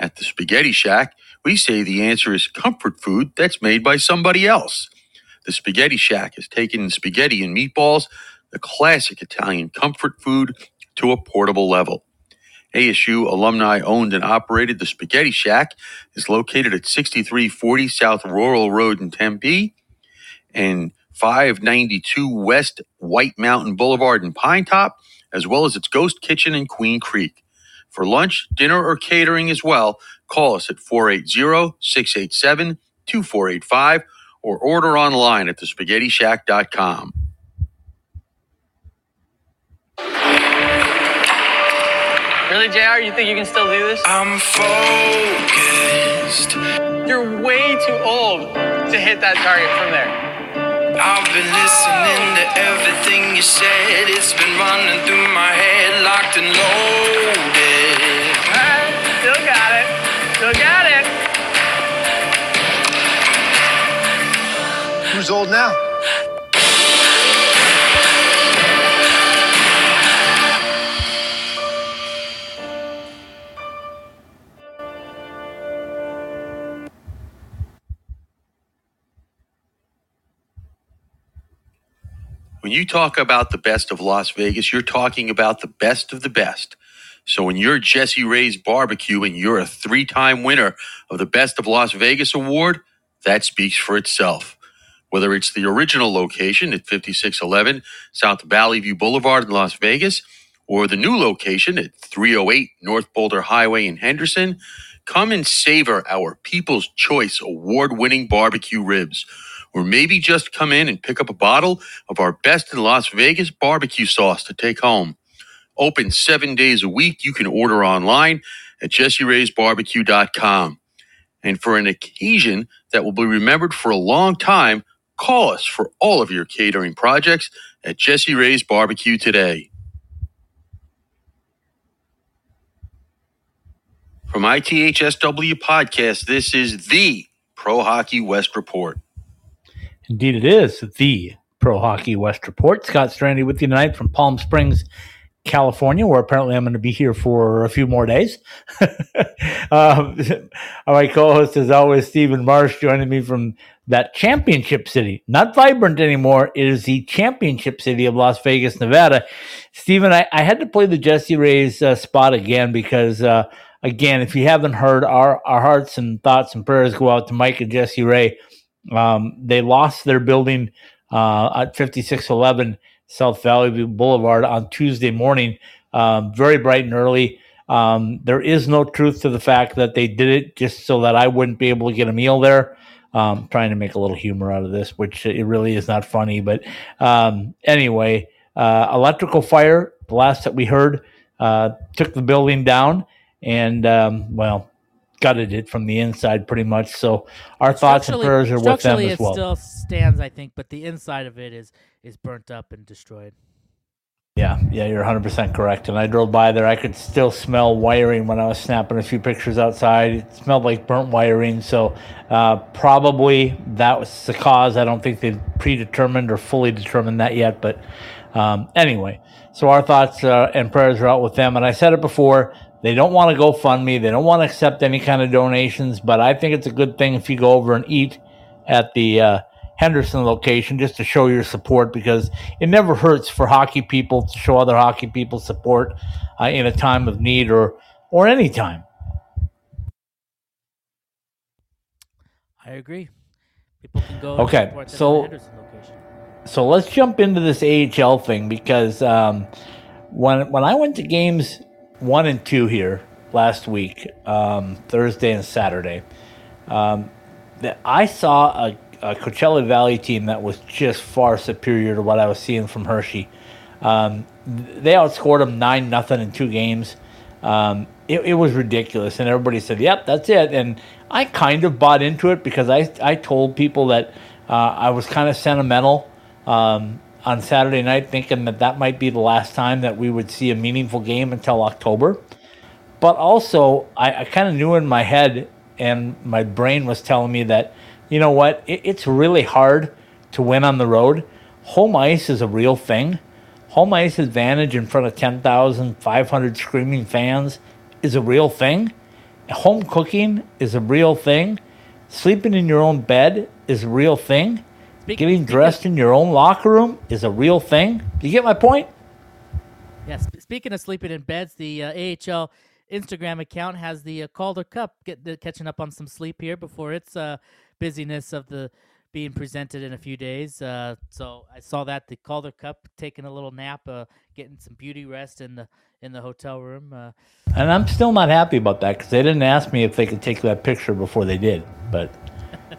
At the Spaghetti Shack, we say the answer is comfort food that's made by somebody else. The Spaghetti Shack has taken spaghetti and meatballs the classic Italian comfort food to a portable level. ASU alumni owned and operated the Spaghetti Shack is located at 6340 South Rural Road in Tempe and 592 West White Mountain Boulevard in Pinetop, as well as its ghost kitchen in Queen Creek. For lunch, dinner, or catering as well, call us at 480 687 2485 or order online at thespaghettishack.com. Really, JR? You think you can still do this? I'm focused. You're way too old to hit that target from there. I've been listening to everything you said. It's been running through my head, locked and loaded. Alright, still got it. Still got it. Who's old now? When you talk about the best of Las Vegas, you're talking about the best of the best. So when you're Jessie Rae's Barbecue and you're a three time winner of the Best of Las Vegas award, that speaks for itself. Whether it's the original location at 5611 South Valley View Boulevard in Las Vegas or the new location at 308 North Boulder Highway in Henderson, come and savor our People's Choice award winning barbecue ribs. Or maybe just come in and pick up a bottle of our best in Las Vegas barbecue sauce to take home. Open seven days a week. You can order online at jesseraysbarbecue.com. And for an occasion that will be remembered for a long time, call us for all of your catering projects at Jessie Rae's Barbecue today. From ITHSW Podcast, this is the Pro Hockey West Report. Indeed, it is the Pro Hockey West Report. Scott Strandy with you tonight from Palm Springs, California, where apparently I'm going to be here for a few more days. um, my co host, as always, Stephen Marsh, joining me from that championship city. Not vibrant anymore. It is the championship city of Las Vegas, Nevada. Stephen, I, I had to play the Jessie Rae's uh, spot again because. Uh, again, if you haven't heard, our, our hearts and thoughts and prayers go out to Mike and Jessie Rae. Um, they lost their building uh, at 5611 South Valley Boulevard on Tuesday morning, um, very bright and early. Um, there is no truth to the fact that they did it just so that I wouldn't be able to get a meal there. Um, trying to make a little humor out of this, which it really is not funny. But um, anyway, uh, electrical fire, the last that we heard, uh, took the building down and, um, well, gutted it from the inside pretty much. So our thoughts and prayers are with them as well. still stands, I think, but the inside of it is is burnt up and destroyed. Yeah, yeah, you're 100% correct. And I drove by there. I could still smell wiring when I was snapping a few pictures outside. It smelled like burnt wiring. So, uh, probably that was the cause. I don't think they've predetermined or fully determined that yet. But um, anyway, so our thoughts uh, and prayers are out with them. And I said it before they don't want to go fund me, they don't want to accept any kind of donations. But I think it's a good thing if you go over and eat at the. Uh, Henderson location just to show your support because it never hurts for hockey people to show other hockey people support uh, in a time of need or or any time. I agree. People can go. Okay, support them at the so- location. So let's jump into this AHL thing because um, when when I went to games one and two here last week, um, Thursday and Saturday, um, that I saw a, a Coachella Valley team that was just far superior to what I was seeing from Hershey. Um, they outscored them nine nothing in two games. Um, it, it was ridiculous, and everybody said, "Yep, that's it." And I kind of bought into it because I I told people that uh, I was kind of sentimental um, on Saturday night, thinking that that might be the last time that we would see a meaningful game until October. But also, I, I kind of knew in my head, and my brain was telling me that, you know what, it, it's really hard to win on the road. Home ice is a real thing. Home ice advantage in front of 10,500 screaming fans is a real thing. Home cooking is a real thing. Sleeping in your own bed is a real thing. Speak- Getting dressed in your own locker room is a real thing. You get my point? Yeah, speaking of sleeping in beds, the uh, AHL Instagram account has the uh, Calder Cup get the, catching up on some sleep here before its uh, busyness of the being presented in a few days. Uh, so I saw that the Calder Cup taking a little nap, uh, getting some beauty rest in the in the hotel room. Uh, And I'm still not happy about that because they didn't ask me if they could take that picture before they did. But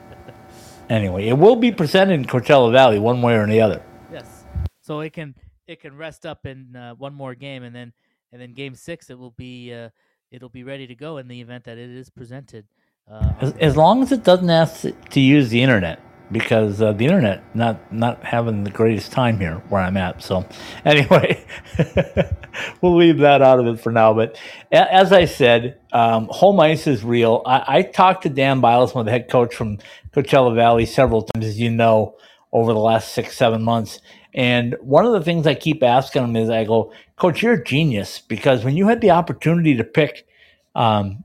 anyway, it will be presented in Coachella Valley one way or the other. yes, so it can it can rest up in uh, one more game, and then and then game six it will be uh, it'll be ready to go in the event that it is presented. Uh, As, as long as it doesn't ask to use the internet, because uh, the internet not not having the greatest time here where I'm at. So anyway, we'll leave that out of it for now. But a- as I said, um, home ice is real. I, I talked to Dan Bylsma, the head coach from Coachella Valley, several times, as you know, over the last six seven months. And one of the things I keep asking him is, I go, Coach, you're a genius because when you had the opportunity to pick. Um,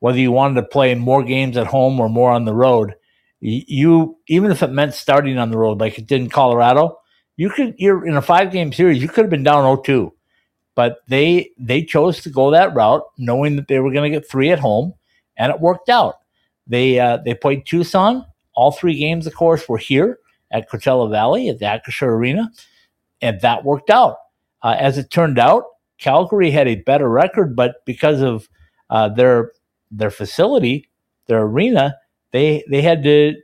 whether you wanted to play more games at home or more on the road, you even if it meant starting on the road like it did in Colorado, you could you're in a five game series, you could have been down 0-2. But they they chose to go that route, knowing that they were going to get three at home, and it worked out. They uh, they played Tucson. All three games, of course, were here at Coachella Valley at the Acrisure Arena, and that worked out. Uh, as it turned out, Calgary had a better record, but because of uh, their their facility, their arena, they they had to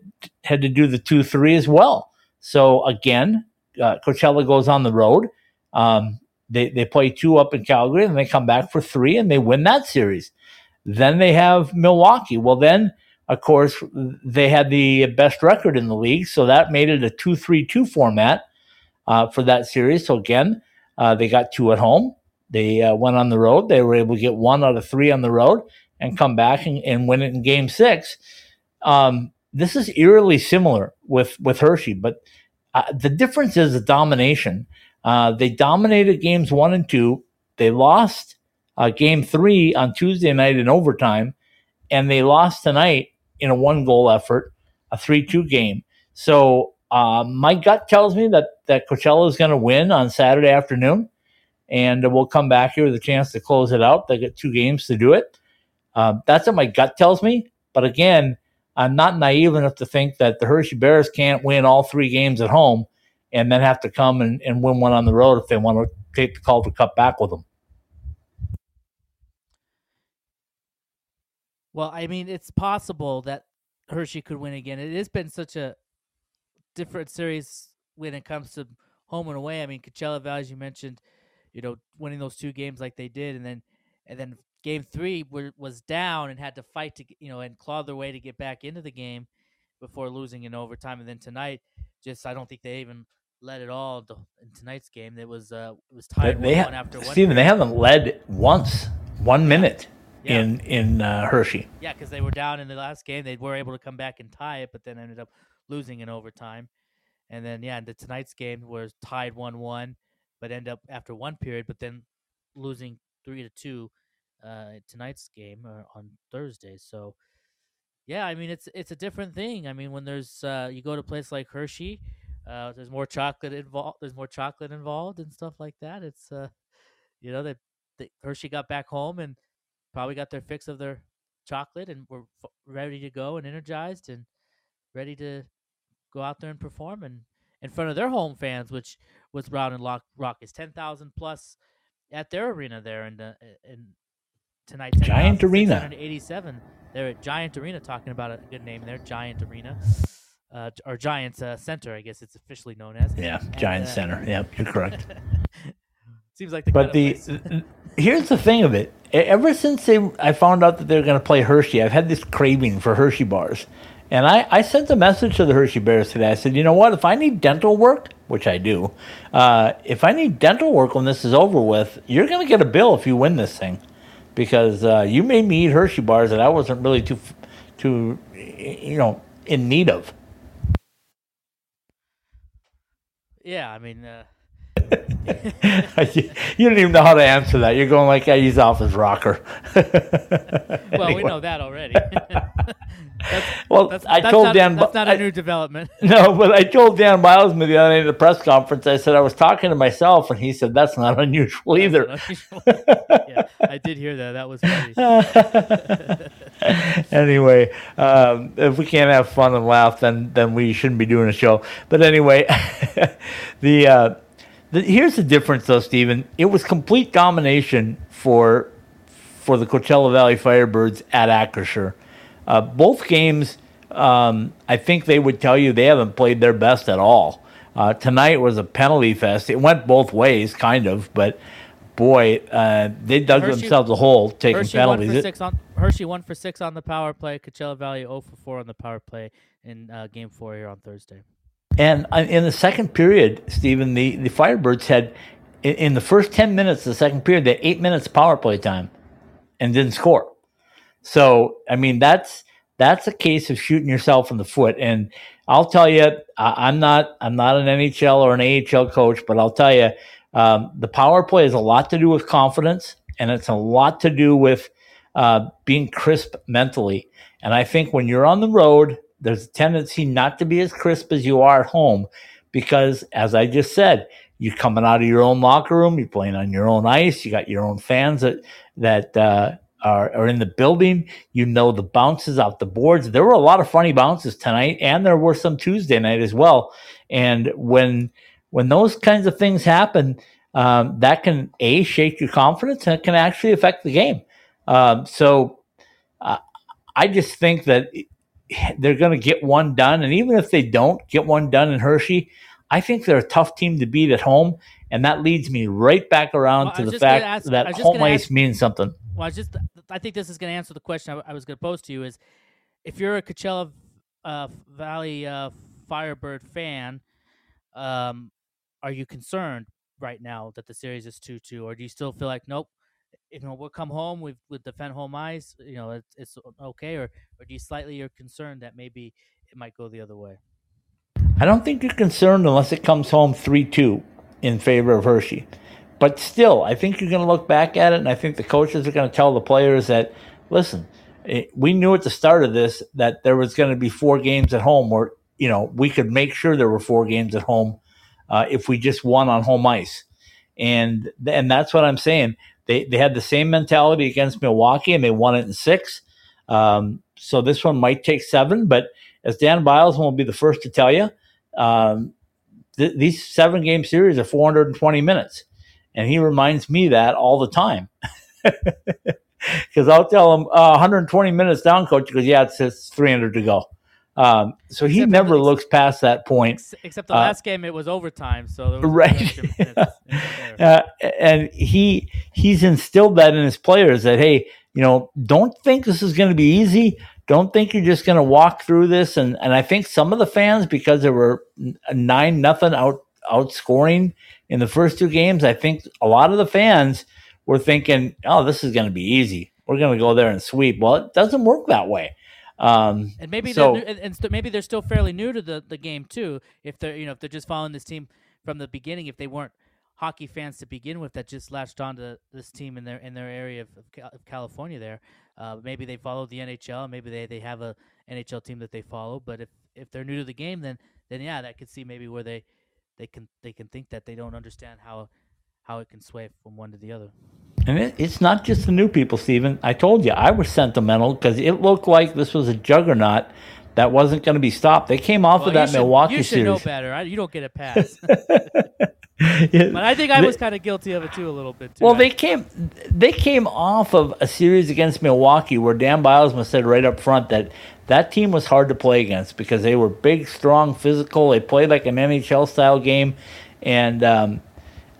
had to do the two three as well. So again, uh, Coachella goes on the road. Um, they they play two up in Calgary, and they come back for three, and they win that series. Then they have Milwaukee. Well, then of course they had the best record in the league, so that made it a two three two format uh, for that series. So again, uh, they got two at home. They uh, went on the road. They were able to get one out of three on the road and come back and, and win it in game six. Um, this is eerily similar with, with Hershey, but uh, the difference is the domination. Uh, they dominated games one and two. They lost uh, game three on Tuesday night in overtime, and they lost tonight in a one goal effort, a 3 2 game. So uh, my gut tells me that, that Coachella is going to win on Saturday afternoon, and we'll come back here with a chance to close it out. They get two games to do it. Um, that's what my gut tells me. But again, I'm not naive enough to think that the Hershey Bears can't win all three games at home and then have to come and, and win one on the road if they want to take the Calder Cup back with them. Well, I mean, it's possible that Hershey could win again. It has been such a different series when it comes to home and away. I mean, Coachella Valley, as you mentioned, you know, winning those two games like they did, and then and then game three were, was down and had to fight to you know and claw their way to get back into the game before losing in overtime. And then tonight, just I don't think they even led at all to- in tonight's game. It was uh, it was tied they one, ha- after one. Steven, they haven't led once, one minute Yeah. in in uh, Hershey. Yeah, because they were down in the last game. They were able to come back and tie it, but then ended up losing in overtime. And then yeah, the tonight's game was tied one one, but end up after one period, but then losing three to two uh, tonight's game uh, on Thursday. So yeah, I mean it's it's a different thing. I mean when there's uh, you go to a place like Hershey, uh, there's more chocolate involved. There's more chocolate involved and stuff like that. It's uh, you know that Hershey got back home and probably got their fix of their chocolate and were f- ready to go and energized and ready to go out there and perform and in front of their home fans, which was Brown and Rock, Rock is ten thousand plus at their arena there in the, in tonight. Giant Arena. eighty-seven. They're at Giant Arena, talking about a good name there, Giant Arena, uh, or Giants uh, Center, I guess it's officially known as. Yeah, And, Giant uh, Center. Yep, you're correct. Seems like the But the here's the thing of it. Ever since they, I found out that they're going to play Hershey, I've had this craving for Hershey bars, and I, I sent a message to the Hershey Bears today. I said, you know what? If I need dental work, which I do, uh, if I need dental work when this is over with, you're going to get a bill if you win this thing, because uh, you made me eat Hershey bars that I wasn't really too, too, you know, in need of. yeah, I mean. Uh, you don't even know how to answer that. You're going like, yeah, he's off his rocker. Well, we know that already. that's, Well, that's, I that's told not, Dan, that's not a I- new development. No, but I told Dan Bylsma the other day at the press conference, I said I was talking to myself, and he said that's not unusual either. yeah, I did hear that. That was funny. anyway, um, if we can't have fun and laugh, then then we shouldn't be doing a show. But anyway, the uh, The, here's the difference, though, Stephen. It was complete domination for for the Coachella Valley Firebirds at Acrisure. Uh, both games, um, I think they would tell you they haven't played their best at all. Uh, tonight was a penalty fest. It went both ways, kind of, but boy, uh, they dug Hershey- themselves a hole taking Hershey penalties. for six on Hershey one for six on the power play. Coachella Valley 0 for four on the power play in uh, game four here on Thursday. And uh, in the second period, Stephen, the, the Firebirds had, in, in the first 10 minutes of the second period, they had eight minutes power play time and didn't score. So, I mean, that's that's a case of shooting yourself in the foot. And I'll tell you, I, I'm not I'm not an NHL or an AHL coach, but I'll tell you, um, the power play has a lot to do with confidence, and it's a lot to do with uh, being crisp mentally. And I think when you're on the road, there's a tendency not to be as crisp as you are at home because, as I just said, you're coming out of your own locker room, you're playing on your own ice, you got your own fans that that uh, are, are in the building. You know the bounces off the boards. There were a lot of funny bounces tonight, and there were some Tuesday night as well. And when when those kinds of things happen, um, that can a shake your confidence, and it can actually affect the game. Um, so uh, I just think that they're going to get one done, and even if they don't get one done in Hershey, I think they're a tough team to beat at home, and that leads me right back around Well, to the fact ask- that home gonna ice ask- means something. Well, I just I think this is going to answer the question I, I was going to pose to you is if you're a Coachella uh, Valley uh, Firebird fan, um, are you concerned right now that the series is two two, or do you still feel like nope? You know, we'll come home. We've we defend home ice. You know, it's, it's okay, or or do you slightly you're concerned that maybe it might go the other way? I don't think you're concerned unless it comes home 3 2 in favor of Hershey. But still, I think you're going to look back at it, and I think the coaches are going to tell the players that, listen, eh, we knew at the start of this that there was going to be four games at home where, you know, we could make sure there were four games at home uh, if we just won on home ice. And and that's what I'm saying. They, they had the same mentality against Milwaukee, and they won it in six. Um, so this one might take seven, but as Dan Biles will be the first to tell you, um, th- these seven game series are 420 minutes. And he reminds me that all the time. Because I'll tell him uh, 120 minutes down, coach. Because Yeah, it's, it's 300 to go. Um, so he Except never the- looks past that point. Ex- Except the Uh, last game, it was overtime, so there was Right. uh, and he he's instilled that in his players that hey, you know, don't think this is going to be easy. Don't think you're just going to walk through this. And and I think some of the fans, because there were nine nothing out outscoring in the first two games, I think a lot of the fans were thinking, oh, this is going to be easy. We're going to go there and sweep. Well, it doesn't work that way. Um, And maybe so, they're new, and, and st- maybe they're still fairly new to the, the game too. If they're you know if they're just following this team from the beginning, if they weren't hockey fans to begin with that just latched onto this team in their in their area of, of, of California, there, uh, maybe they follow the NHL. Maybe they, they have a NHL team that they follow. But if if they're new to the game, then then yeah, that could see maybe where they they can they can think that they don't understand how how it can sway from one to the other. And it, it's not just the new people, Stephen. I told you I was sentimental because it looked like this was a juggernaut that wasn't going to be stopped. They came off Well, of you that should- Milwaukee You should know better. I, you don't get a pass. Yeah, but I think I was kind of guilty of it too a little bit. Too. Well, I- they came they came off of a series against Milwaukee where Dan Bylsma said right up front that that team was hard to play against because they were big, strong, physical. They played like an NHL style game, and um,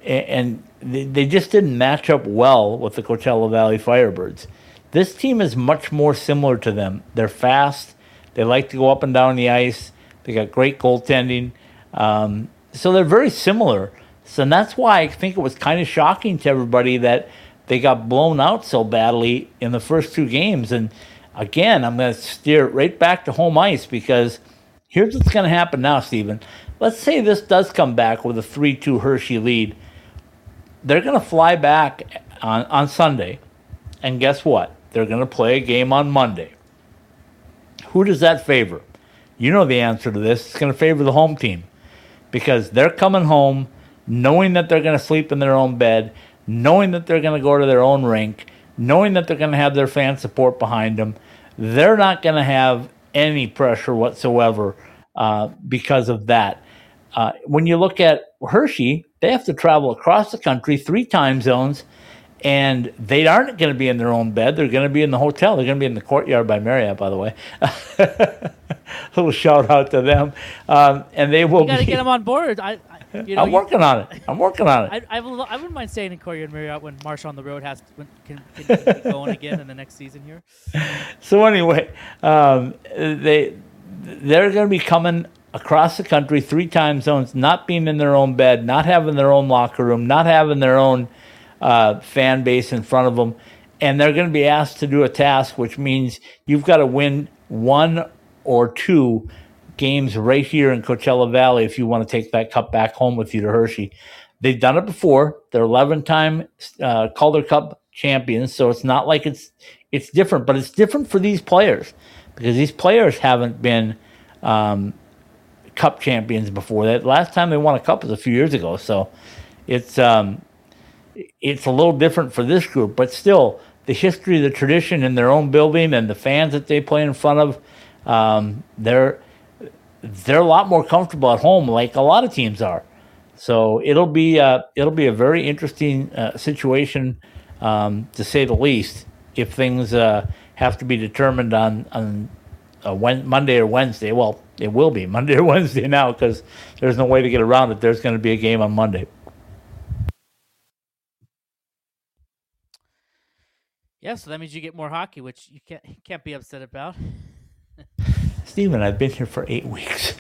and they, just didn't match up well with the Coachella Valley Firebirds. This team is much more similar to them. They're fast. They like to go up and down the ice. They got great goaltending. Um, so they're very similar. So and that's why I think it was kind of shocking to everybody that they got blown out so badly in the first two games. And again, I'm going to steer it right back to home ice because here's what's going to happen now, Stephen. Let's say this does come back with a 3 2 Hershey lead. They're going to fly back on, on Sunday. And guess what? They're going to play a game on Monday. Who does that favor? You know the answer to this. It's going to favor the home team because they're coming home knowing that they're going to sleep in their own bed, knowing that they're going to go to their own rink, knowing that they're going to have their fan support behind them. They're not going to have any pressure whatsoever uh, because of that. Uh, when you look at Hershey, they have to travel across the country, three time zones, and they aren't going to be in their own bed. They're going to be in the hotel. They're going to be in the courtyard by Marriott, by the way. A Little shout out to them. Um, and they will You got to get them on board. I you know, I'm you- working on it. I'm working on it. I, I, will, I wouldn't mind staying in Courtyard Marriott when Marsh on the Road has when, can, can going again in the next season here. so anyway, um, they they're going to be coming across the country, three time zones, not being in their own bed, not having their own locker room, not having their own uh, fan base in front of them, and they're going to be asked to do a task, which means you've got to win one or two games right here in Coachella Valley if you want to take that cup back home with you to Hershey. They've done it before. They're 11 time uh, Calder Cup champions, so it's not like it's it's different, but it's different for these players because these players haven't been um, cup champions before. That last time they won a cup was a few years ago, so it's um, it's a little different for this group, but still the history, the tradition in their own building, and the fans that they play in front of, um, they're they're a lot more comfortable at home, like a lot of teams are. So it'll be uh, it'll be a very interesting uh, situation, um, to say the least. If things uh, have to be determined on on Monday or Wednesday, well, it will be Monday or Wednesday now because there's no way to get around it. There's going to be a game on Monday. Yeah, so that means you get more hockey, which you can't can't be upset about. Stephen, I've been here for eight weeks.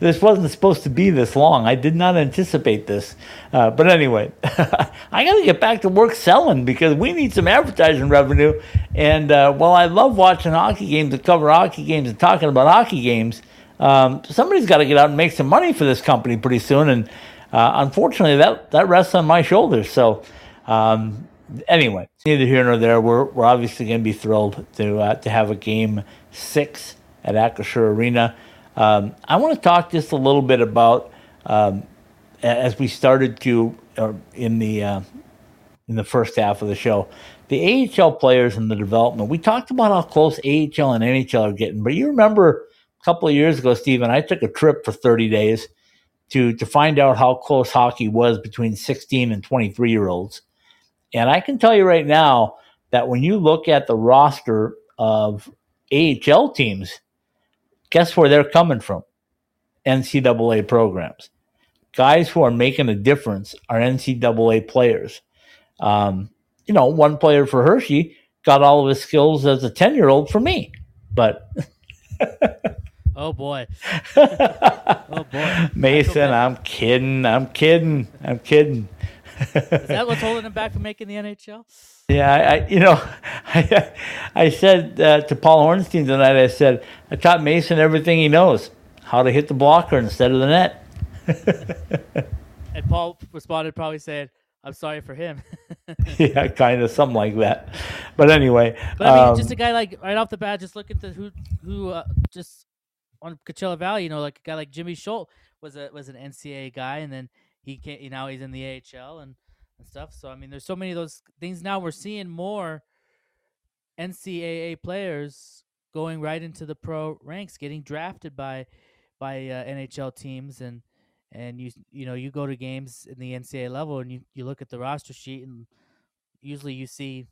this wasn't supposed to be this long. I did not anticipate this. Uh, but anyway, I got to get back to work selling because we need some advertising revenue. And uh, while I love watching hockey games and cover hockey games and talking about hockey games, um, somebody's got to get out and make some money for this company pretty soon. And uh, unfortunately, that, that rests on my shoulders. So, um, anyway, neither here nor there. We're, we're obviously going to be thrilled to uh, to have a game six at Acrisure Arena. Um, I want to talk just a little bit about um, as we started to uh, in the uh, in the first half of the show. The AHL players and the development. We talked about how close AHL and NHL are getting, but you remember a couple of years ago, Stephen, I took a trip for 30 days to to find out how close hockey was between 16 and 23 year olds. And I can tell you right now that when you look at the roster of AHL teams, guess where they're coming from? NCAA programs. Guys who are making a difference are NCAA players. Um, you know, one player for Hershey got all of his skills as a 10 year old for me. But Oh boy. oh boy. Mason, I'm kidding. I'm kidding. I'm kidding. Is that what's holding him back from making the NHL? Yeah, I, you know, I, I said uh, to Paul Hornstein tonight. I said I taught Mason everything he knows, how to hit the blocker instead of the net. And Paul responded, probably saying, "I'm sorry for him." yeah, kind of something like that. But anyway, But I mean, um, just a guy like right off the bat, just look at the who who uh, just on Coachella Valley. You know, like a guy like Jimmy Schuldt was a was an NCAA guy, and then he can you now he's in the AHL and and stuff. So I mean, there's so many of those things now. We're seeing more NCAA players going right into the pro ranks, getting drafted by by uh, NHL teams, and and you you know you go to games in the NCAA level, and you you look at the roster sheet, and usually you see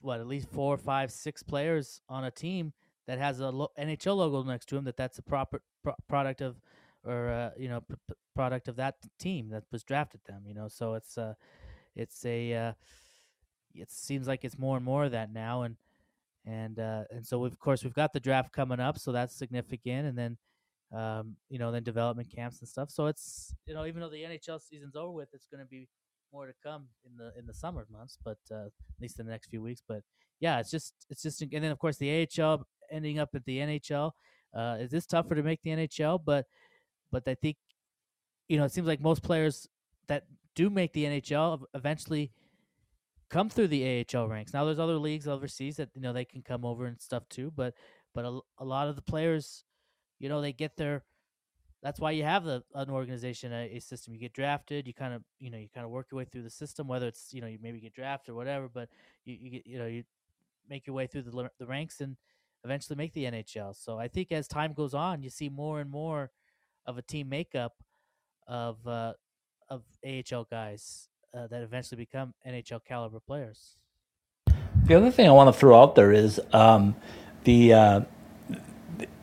what at least four, five, six players on a team that has a lo- NHL logo next to him. That that's a proper pro- product of, or uh, you know, p- product of that team that was drafted them. You know, so it's uh, it's a, uh, it seems like it's more and more of that now, and and uh, and so of course we've got the draft coming up, so that's significant, and then. Um, you know, then development camps and stuff. So it's you know, even though the NHL season's over with, it's going to be more to come in the in the summer months, but uh, at least in the next few weeks. But yeah, it's just it's just and then of course the AHL ending up at the NHL. Uh, it is tougher to make the NHL, but but I think you know it seems like most players that do make the NHL eventually come through the AHL ranks. Now there's other leagues overseas that you know they can come over and stuff too, but but a, a lot of the players, you know, they get their that's why you have the an organization, a, a system. You get drafted, you kind of you know you kind of work your way through the system, whether it's you know you maybe get drafted or whatever, but you you get you know you make your way through the the ranks and eventually make the NHL. So I think as time goes on, you see more and more of a team makeup of uh, of AHL guys uh, that eventually become NHL caliber players. The other thing I want to throw out there is um, the uh,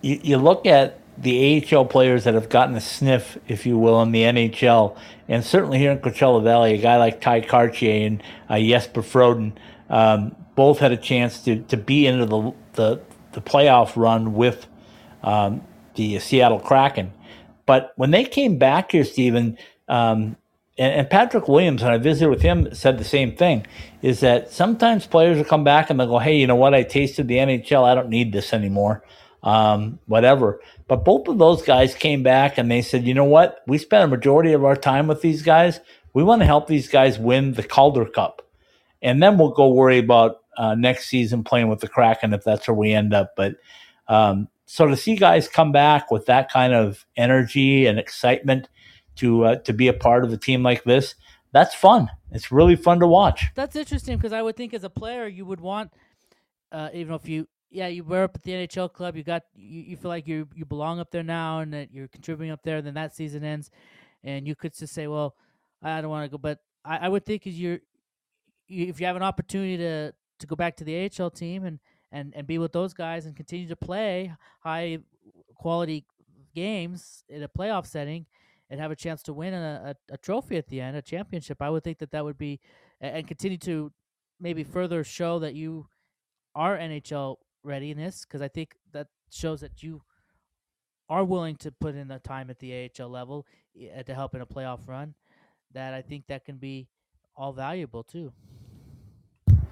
you, you look at the AHL players that have gotten a sniff, if you will, in the NHL, and certainly here in Coachella Valley, a guy like Tye Kartye and uh, Jesper Froden um, both had a chance to, to be into the, the, the playoff run with um, the Seattle Kraken. But when they came back here, Stephen, um, and, and, Patrick Williams, when I visited with him, said the same thing: is that sometimes players will come back and they'll go, "Hey, you know what? I tasted the NHL. I don't need this anymore." Um, whatever. But both of those guys came back and they said, "You know what? We spent a majority of our time with these guys. We want to help these guys win the Calder Cup, and then we'll go worry about uh, next season playing with the Kraken if that's where we end up." But um, so to see guys come back with that kind of energy and excitement to uh, to be a part of a team like this. That's fun. It's really fun to watch. That's interesting because I would think as a player you would want, uh, even if you yeah you were up at the NHL club, you got you, you feel like you you belong up there now and that you're contributing up there. Then that season ends, and you could just say, well, I don't want to go. But I, I would think is you're you, if you have an opportunity to to go back to the AHL team and and and be with those guys and continue to play high quality games in a playoff setting and have a chance to win a, a, a, trophy at the end, a championship, I would think that that would be and continue to maybe further show that you are NHL readiness because I think that shows that you are willing to put in the time at the AHL level eh, to help in a playoff run. That I think that can be all valuable too.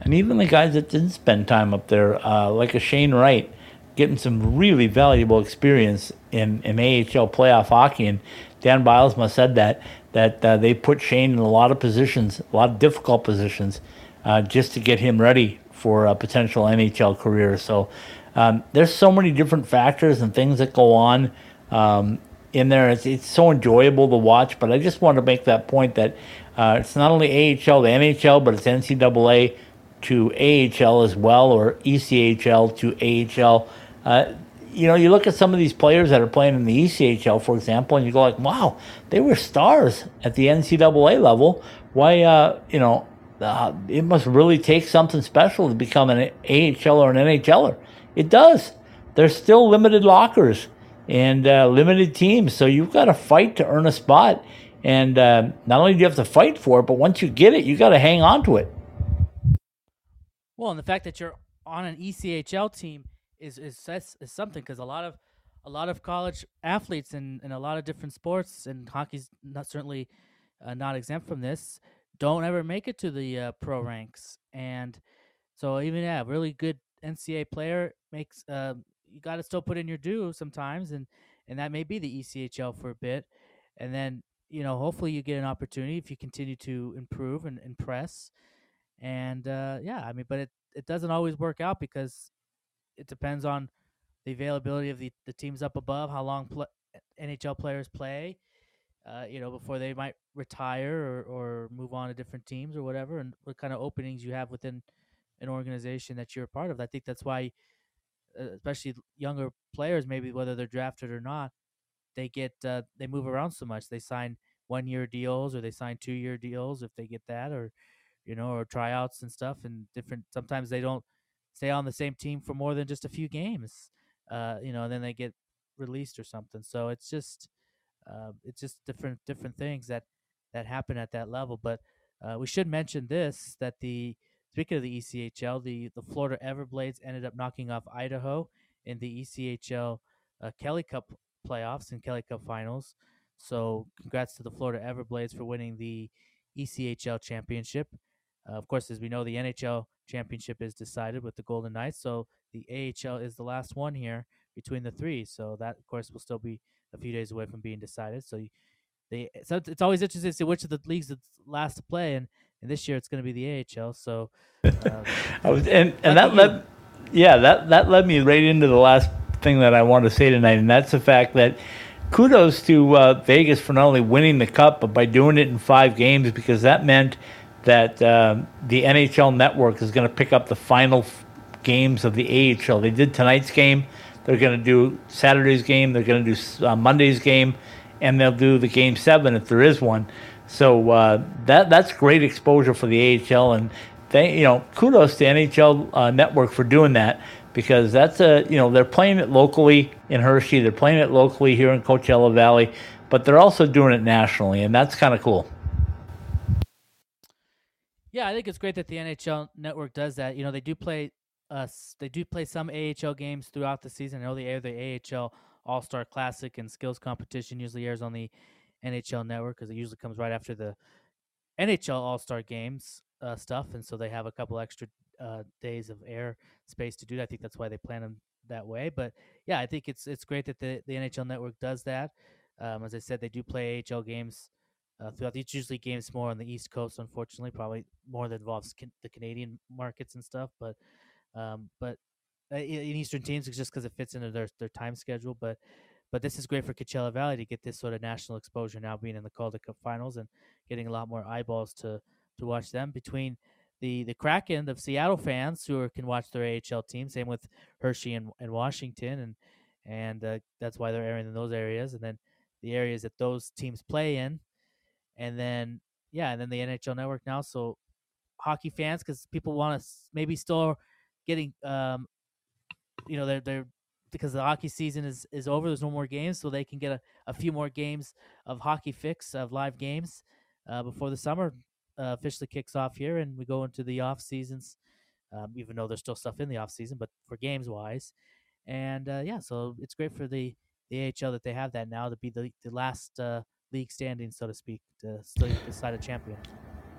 And even the guys that didn't spend time up there, uh, like a Shane Wright, getting some really valuable experience in, in AHL playoff hockey. And Dan Bylsma said that that uh, they put Shane in a lot of positions, a lot of difficult positions, uh, just to get him ready for a potential NHL career. So um, there's so many different factors and things that go on um, in there. It's, it's so enjoyable to watch. But I just want to make that point that uh, it's not only AHL, the NHL, but it's NCAA to AHL as well, or ECHL to AHL. Uh, you know, you look at some of these players that are playing in the ECHL, for example, and you go like, "Wow, they were stars at the NCAA level. Why, uh, you know, uh, it must really take something special to become an AHL or an NHLer. It does. There's still limited lockers and uh, limited teams, so you've got to fight to earn a spot. And uh, not only do you have to fight for it, but once you get it, you got to hang on to it. Well, and the fact that you're on an ECHL team is is is, is something because a lot of a lot of college athletes in, in a lot of different sports and hockey's not certainly uh, not exempt from this don't ever make it to the uh, pro ranks. And so even yeah really good NCAA player makes uh, you got to still put in your due sometimes and and that may be the ECHL for a bit. And then you know hopefully you get an opportunity if you continue to improve and impress and uh, yeah, I mean, but it, it doesn't always work out because it depends on the availability of the, the teams up above, how long pl- NHL players play, uh, you know, before they might retire or, or move on to different teams or whatever, and what kind of openings you have within an organization that you're a part of. I think that's why, uh, especially younger players, maybe whether they're drafted or not, they get uh, they move around so much. They sign one year deals or they sign two year deals if they get that, or you know, or tryouts and stuff, and different. Sometimes they don't stay on the same team for more than just a few games, uh, you know, and then they get released or something. So it's just, uh, it's just different different things that that happen at that level. But uh, we should mention this that the speaking of the ECHL, the the Florida Everblades ended up knocking off Idaho in the ECHL uh, Kelly Cup playoffs and Kelly Cup finals. So congrats to the Florida Everblades for winning the ECHL championship. Uh, of course, as we know, the NHL championship is decided with the Golden Knights, so the AHL is the last one here between the three. So that, of course, will still be a few days away from being decided. So they, so it's always interesting to see which of the leagues that's last to play, and, and this year it's going to be the AHL. So, uh, was, and and that led, yeah, that that led me right into the last thing that I want to say tonight, and that's the fact that kudos to uh, Vegas for not only winning the cup, but by doing it in five games because that meant that um, the NHL Network is going to pick up the final f- games of the AHL. They did tonight's game. They're going to do Saturday's game. They're going to do uh, Monday's game, and they'll do the game seven if there is one. So uh, that that's great exposure for the AHL, and they you know kudos to NHL uh, Network for doing that because that's a you know they're playing it locally in Hershey, they're playing it locally here in Coachella Valley, but they're also doing it nationally, and that's kind of cool. Yeah, I think it's great that the NHL Network does that. You know, they do play us. They do play some AHL games throughout the season. I know air the AHL All Star Classic and Skills Competition. Usually airs on the NHL Network because it usually comes right after the NHL All Star Games uh, stuff, and so they have a couple extra uh, days of air space to do that. I think that's why they plan them that way. But yeah, I think it's it's great that the the NHL Network does that. Um, as I said, they do play AHL games uh, throughout. It's usually games more on the East Coast, unfortunately, probably more that involves can- the Canadian markets and stuff. But um, but uh, in Eastern teams, it's just because it fits into their their time schedule. But but this is great for Coachella Valley to get this sort of national exposure now, being in the Calder Cup Finals and getting a lot more eyeballs to to watch them between the the Kraken of Seattle fans who are, can watch their AHL team. Same with Hershey and, and Washington, and and uh, that's why they're airing in those areas. And then the areas that those teams play in, and then yeah, and then the NHL Network now. So hockey fans, because people want to maybe still getting um, you know they're they're because the hockey season is is over. There's no more games, so they can get a, a few more games of hockey fix of live games uh, before the summer uh, officially kicks off here, and we go into the off seasons. Um, even though there's still stuff in the off season, but for games wise, and uh, yeah, so it's great for the the AHL that they have that now to be the the last uh, league standing, so to speak, to still decide a champion.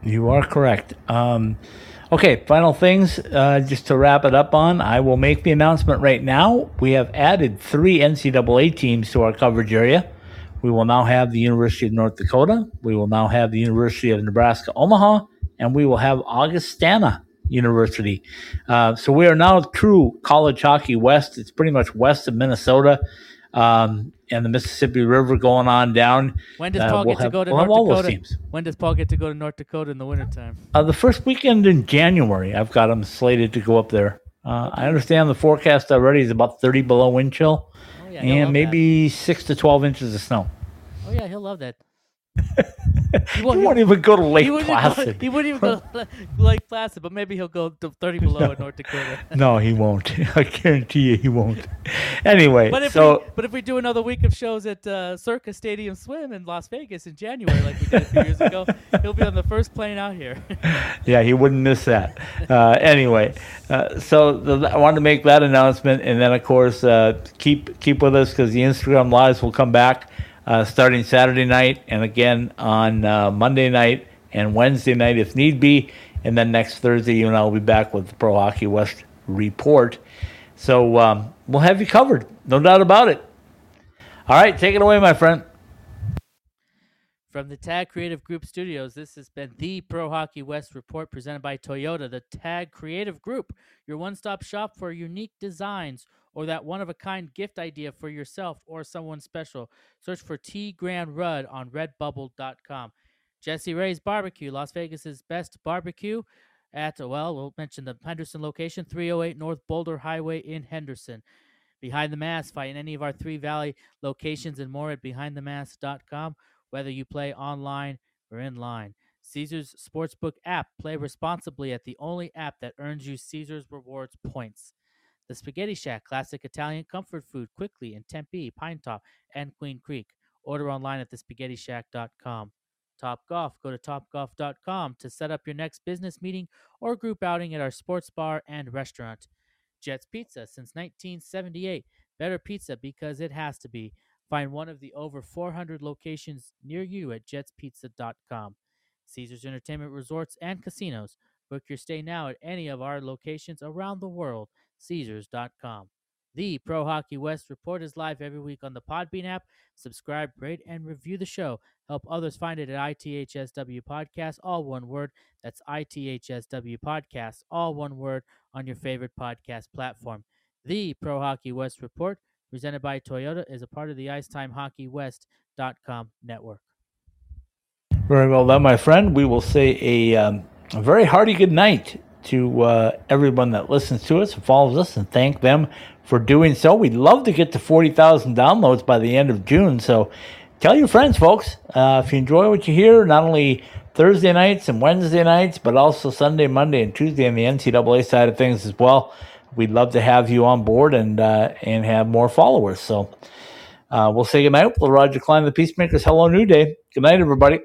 You are correct. Um, okay, final things uh, just to wrap it up on. I will make the announcement right now. We have added three NCAA teams to our coverage area. We will now have the University of North Dakota. We will now have the University of Nebraska Omaha, and we will have Augustana University. Uh, so we are now true college hockey west. It's pretty much west of Minnesota um, and the Mississippi River going on down. When does Uh, Paul we'll get have- to go to we'll North all those Dakota? teams. When does Paul get to go to North Dakota in the wintertime? Uh, the first weekend in January, I've got him slated to go up there. Uh, I understand the forecast already is about 30 below wind chill Oh, yeah, and maybe 6 to 12 inches of snow. Oh yeah, he'll love that. He won't even go to Lake he wouldn't even Placid. Go, he wouldn't even go to Lake Placid, but maybe he'll go to 30 below in North Dakota. no, he won't. I guarantee you he won't. Anyway, But if so we but if we do another week of shows at uh, Circa Stadium Swim in Las Vegas in January, like we did a few years ago, he'll be on the first plane out here. yeah, he wouldn't miss that. Uh, anyway, uh, so the, I wanted to make that announcement, and then of course uh, keep keep with us because the Instagram lives will come back uh, starting Saturday night, and again on uh, Monday night and Wednesday night if need be, and then next Thursday you and I will be back with the Pro Hockey West report. So um, we'll have you covered, no doubt about it. All right, take it away, my friend. From the Tag Creative Group Studios, this has been the Pro Hockey West report presented by Toyota, the Tag Creative Group, your one stop shop for unique designs or that one of a kind gift idea for yourself or someone special. Search for T Grand Rudd on redbubble.com. Jessie Rae's Barbecue, Las Vegas's best barbecue at, well, we'll mention the Henderson location, 308 North Boulder Highway in Henderson. Behind the Mask, find any of our three Valley locations and more at behindthemask.com whether you play online or in line. Caesars Sportsbook app. Play responsibly at the only app that earns you Caesars Rewards points. The Spaghetti Shack, classic Italian comfort food, quickly in Tempe, Pinetop, and Queen Creek. Order online at thespaghettishack.com. Top Golf. Go to topgolf.com to set up your next business meeting or group outing at our sports bar and restaurant. Jets Pizza since 1978. Better pizza because it has to be. Find one of the over 400 locations near you at jetspizza.com. Caesars Entertainment Resorts and Casinos. Book your stay now at any of our locations around the world. Caesars.com. The Pro Hockey West report is live every week on the Podbean app. Subscribe, rate, and review the show. Help others find it at ITHSW Podcast, all one word. That's ITHSW Podcast, all one word on your favorite podcast platform. The Pro Hockey West report presented by Toyota, is a part of the IcetimeHockeyWest.com network. Very well done, my friend. We will say a, um, a very hearty good night to uh, everyone that listens to us and follows us and thank them for doing so. We'd love to get to 40,000 downloads by the end of June. So tell your friends, folks. Uh, if you enjoy what you hear, not only Thursday nights and Wednesday nights, but also Sunday, Monday, and Tuesday on the NCAA side of things as well. We'd love to have you on board and uh, and have more followers. So uh, we'll say goodnight. We'll Roger Klein, the Peacemakers. Hello, New Day. Good night, everybody.